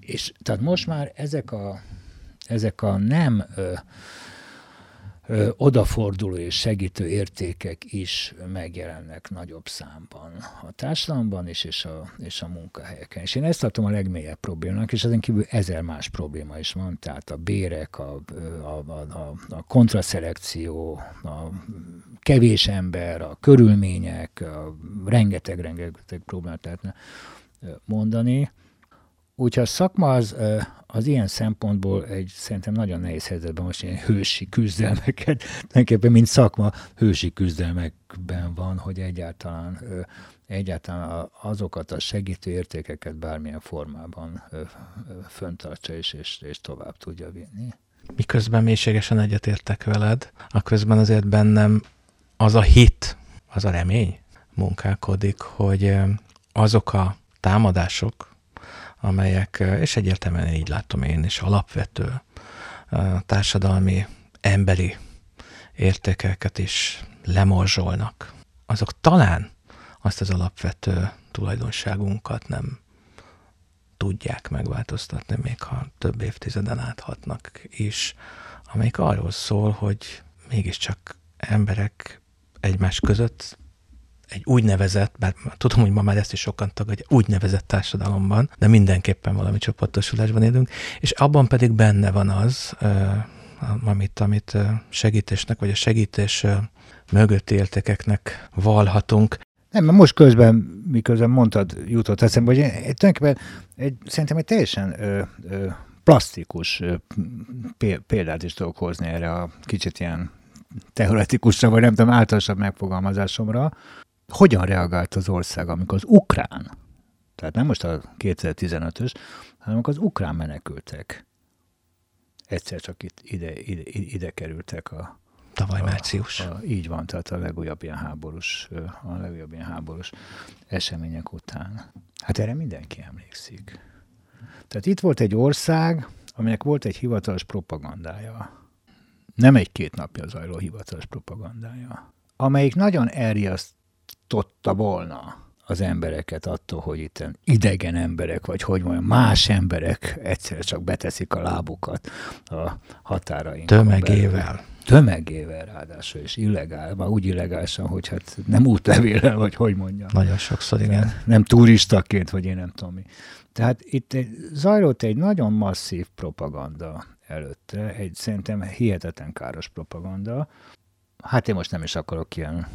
És tehát most már ezek a, ezek a nem odaforduló és segítő értékek is megjelennek nagyobb számban a társadalomban is, és a, és a munkahelyeken. És én ezt tartom a legmélyebb problémának, és ezen kívül ezer más probléma is van, tehát a bérek, a, a, a, a kontraszelekció, a kevés ember, a körülmények, a rengeteg-rengeteg problémát lehetne mondani. Úgyhogy a szakma az, az ilyen szempontból egy szerintem nagyon nehéz helyzetben most ilyen hősi küzdelmeket, tulajdonképpen mint szakma hősi küzdelmekben van, hogy egyáltalán, egyáltalán azokat a segítő értékeket bármilyen formában föntartsa és, és, és tovább tudja vinni. Miközben mélységesen egyetértek veled, a közben azért bennem az a hit, az a remény munkálkodik, hogy azok a támadások, amelyek, és egyértelműen így látom én is, alapvető társadalmi, emberi értékeket is lemorzsolnak, azok talán azt az alapvető tulajdonságunkat nem tudják megváltoztatni, még ha több évtizeden áthatnak is, amelyik arról szól, hogy mégiscsak emberek egymás között egy úgynevezett, bár tudom, hogy ma már ezt is sokan tagadja, úgynevezett társadalomban, de mindenképpen valami csoportosulásban élünk, és abban pedig benne van az, amit, amit segítésnek, vagy a segítés mögötti értékeknek valhatunk. Nem, mert most közben, miközben mondtad, jutott eszembe, hogy egy, tulajdonképpen egy, szerintem egy teljesen ö, ö, plastikus példát is tudok hozni erre a kicsit ilyen teoretikusra, vagy nem tudom, általánosabb megfogalmazásomra. Hogyan reagált az ország, amikor az ukrán, tehát nem most a 2015-ös, hanem amikor az ukrán menekültek egyszer csak itt ide, ide, ide kerültek a, Tavaly a, március. A, így van, tehát a legújabb ilyen háborús, a legújabb ilyen háborús események után. Hát erre mindenki emlékszik. Tehát itt volt egy ország, aminek volt egy hivatalos propagandája. Nem egy-két napja zajló hivatalos propagandája. Amelyik nagyon elriasztotta volna az embereket attól, hogy itt idegen emberek, vagy hogy mondjam, más emberek egyszer csak beteszik a lábukat a határainkon. Tömegével. Belül. Tömegével ráadásul, és illegál, már úgy illegálisan, hogy hát nem útlevéllel, vagy hogy mondjam. Nagyon sokszor, igen. Nem turistaként, vagy én nem tudom mi. Tehát itt zajlott egy nagyon masszív propaganda előtte, egy szerintem hihetetlen káros propaganda. Hát én most nem is akarok ilyen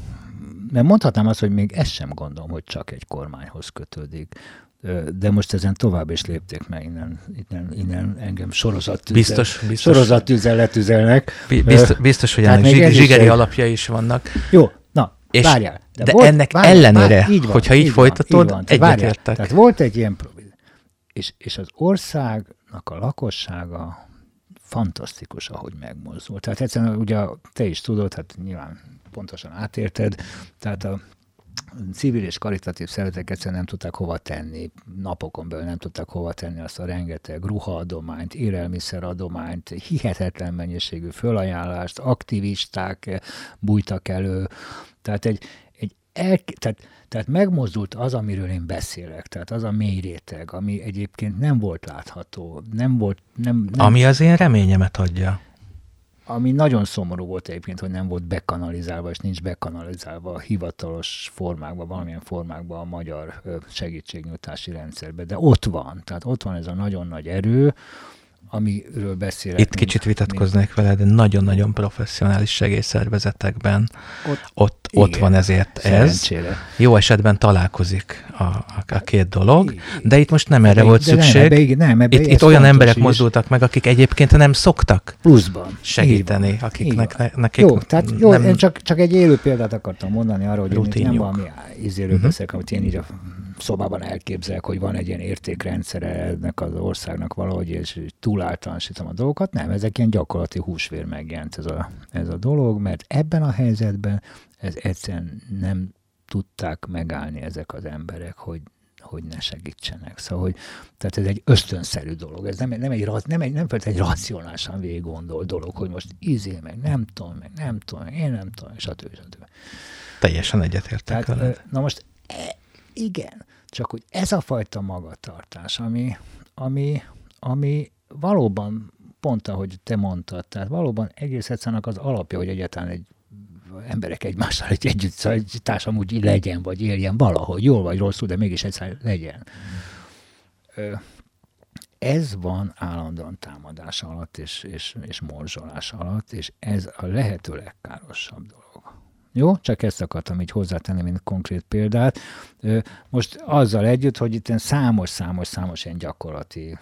mert mondhatnám azt, hogy még ezt sem gondolom, hogy csak egy kormányhoz kötődik. De most ezen tovább is lépték meg, innen, innen, innen engem sorozattűzel, biztos, biztos, sorozattűzel letüzelnek. Biztos, biztos hogy ennek zsig, zsigeri is alapja is vannak. Jó, na, és várjál. De, de volt, ennek várjál, ellenére, várjál, így van, hogyha így, így folytatod, egyetértek. Tehát volt egy ilyen, és, és az országnak a lakossága fantasztikus, ahogy megmozdult. Tehát egyszerűen ugye te is tudod, hát nyilván pontosan átérted, tehát a civil és karitatív szervezetek egyszerűen nem tudták hova tenni, napokon belül nem tudták hova tenni azt a rengeteg ruhaadományt, élelmiszeradományt, hihetetlen mennyiségű fölajánlást, aktivisták bújtak elő, tehát egy, egy el, tehát, tehát megmozdult az, amiről én beszélek, tehát az a mély réteg, ami egyébként nem volt látható, nem volt... Nem, nem, ami az én reményemet adja ami nagyon szomorú volt egyébként, hogy nem volt bekanalizálva, és nincs bekanalizálva a hivatalos formákban, valamilyen formákban a magyar segítségnyújtási rendszerbe. De ott van, tehát ott van ez a nagyon nagy erő, amiről beszélek. Itt kicsit vitatkoznék vele, de nagyon-nagyon professzionális segélyszervezetekben ott, ott, ott van ezért ez. Jó esetben találkozik a, a, a két dolog, de itt most nem erre volt szükség. Nem, ebbe, nem, ebbe, itt, itt olyan emberek is. mozdultak meg, akik egyébként nem szoktak Pluszban. segíteni, van, akiknek ne, nekik Jó, tehát jó, nem, én csak, csak egy élő példát akartam mondani arra, hogy én nem valami izéről uh-huh. beszélek, amit én így a szobában elképzelek, hogy van egy ilyen értékrendszere ennek az országnak valahogy, és túl általánosítom a dolgokat. Nem, ezek ilyen gyakorlati húsvér megjelent ez a, ez a dolog, mert ebben a helyzetben ez egyszerűen nem tudták megállni ezek az emberek, hogy hogy ne segítsenek. Szóval, hogy, tehát ez egy ösztönszerű dolog. Ez nem, nem egy, nem egy, nem egy racionálisan végig gondol dolog, hogy most izé, meg nem tudom, meg nem tudom, én nem tudom, stb. stb. Teljesen egyetértek Tehát, Na most igen, csak hogy ez a fajta magatartás, ami, ami, ami valóban pont ahogy te mondtad, tehát valóban egész egyszerűen az alapja, hogy egyáltalán egy emberek egymással egy együtt, szóval egy társam úgy legyen, vagy éljen valahogy, jól vagy rosszul, de mégis egyszer legyen. Ez van állandóan támadás alatt és, és, és morzsolás alatt, és ez a lehető legkárosabb dolog. Jó? Csak ezt akartam így hozzátenni, mint konkrét példát. Most azzal együtt, hogy itt számos-számos-számos ilyen gyakorlati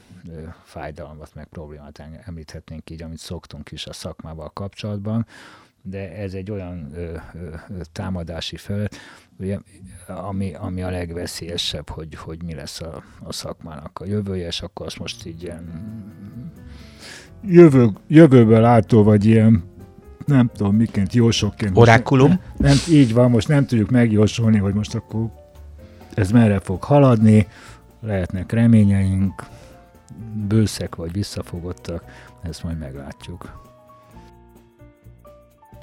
fájdalmat, meg problémát említhetnénk így, amit szoktunk is a szakmával kapcsolatban, de ez egy olyan ö, ö, támadási felület, ugye, ami, ami a legveszélyesebb, hogy, hogy mi lesz a, a szakmának a jövője, és akkor azt most így ilyen jövő, jövőből látó, vagy ilyen nem tudom miként, jósokként. Orákulum? Nem, nem, így van, most nem tudjuk megjósolni, hogy most akkor ez merre fog haladni, lehetnek reményeink, bőszek vagy visszafogottak, ezt majd meglátjuk.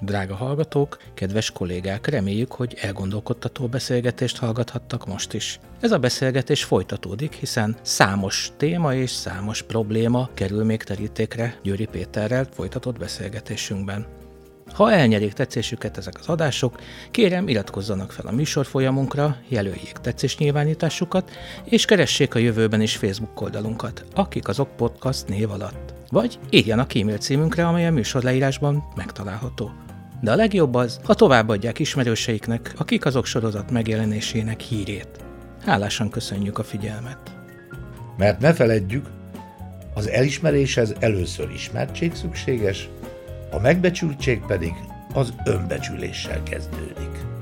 Drága hallgatók, kedves kollégák, reméljük, hogy elgondolkodtató beszélgetést hallgathattak most is. Ez a beszélgetés folytatódik, hiszen számos téma és számos probléma kerül még terítékre Győri Péterrel folytatott beszélgetésünkben. Ha elnyerik tetszésüket ezek az adások, kérem iratkozzanak fel a műsor folyamunkra, jelöljék tetszésnyilvánításukat, és keressék a jövőben is Facebook oldalunkat, akik azok podcast név alatt. Vagy írjanak e-mail címünkre, amely a műsor leírásban megtalálható. De a legjobb az, ha továbbadják ismerőseiknek, akik azok sorozat megjelenésének hírét. Hálásan köszönjük a figyelmet! Mert ne feledjük, Az elismeréshez először ismertség szükséges, a megbecsültség pedig az önbecsüléssel kezdődik.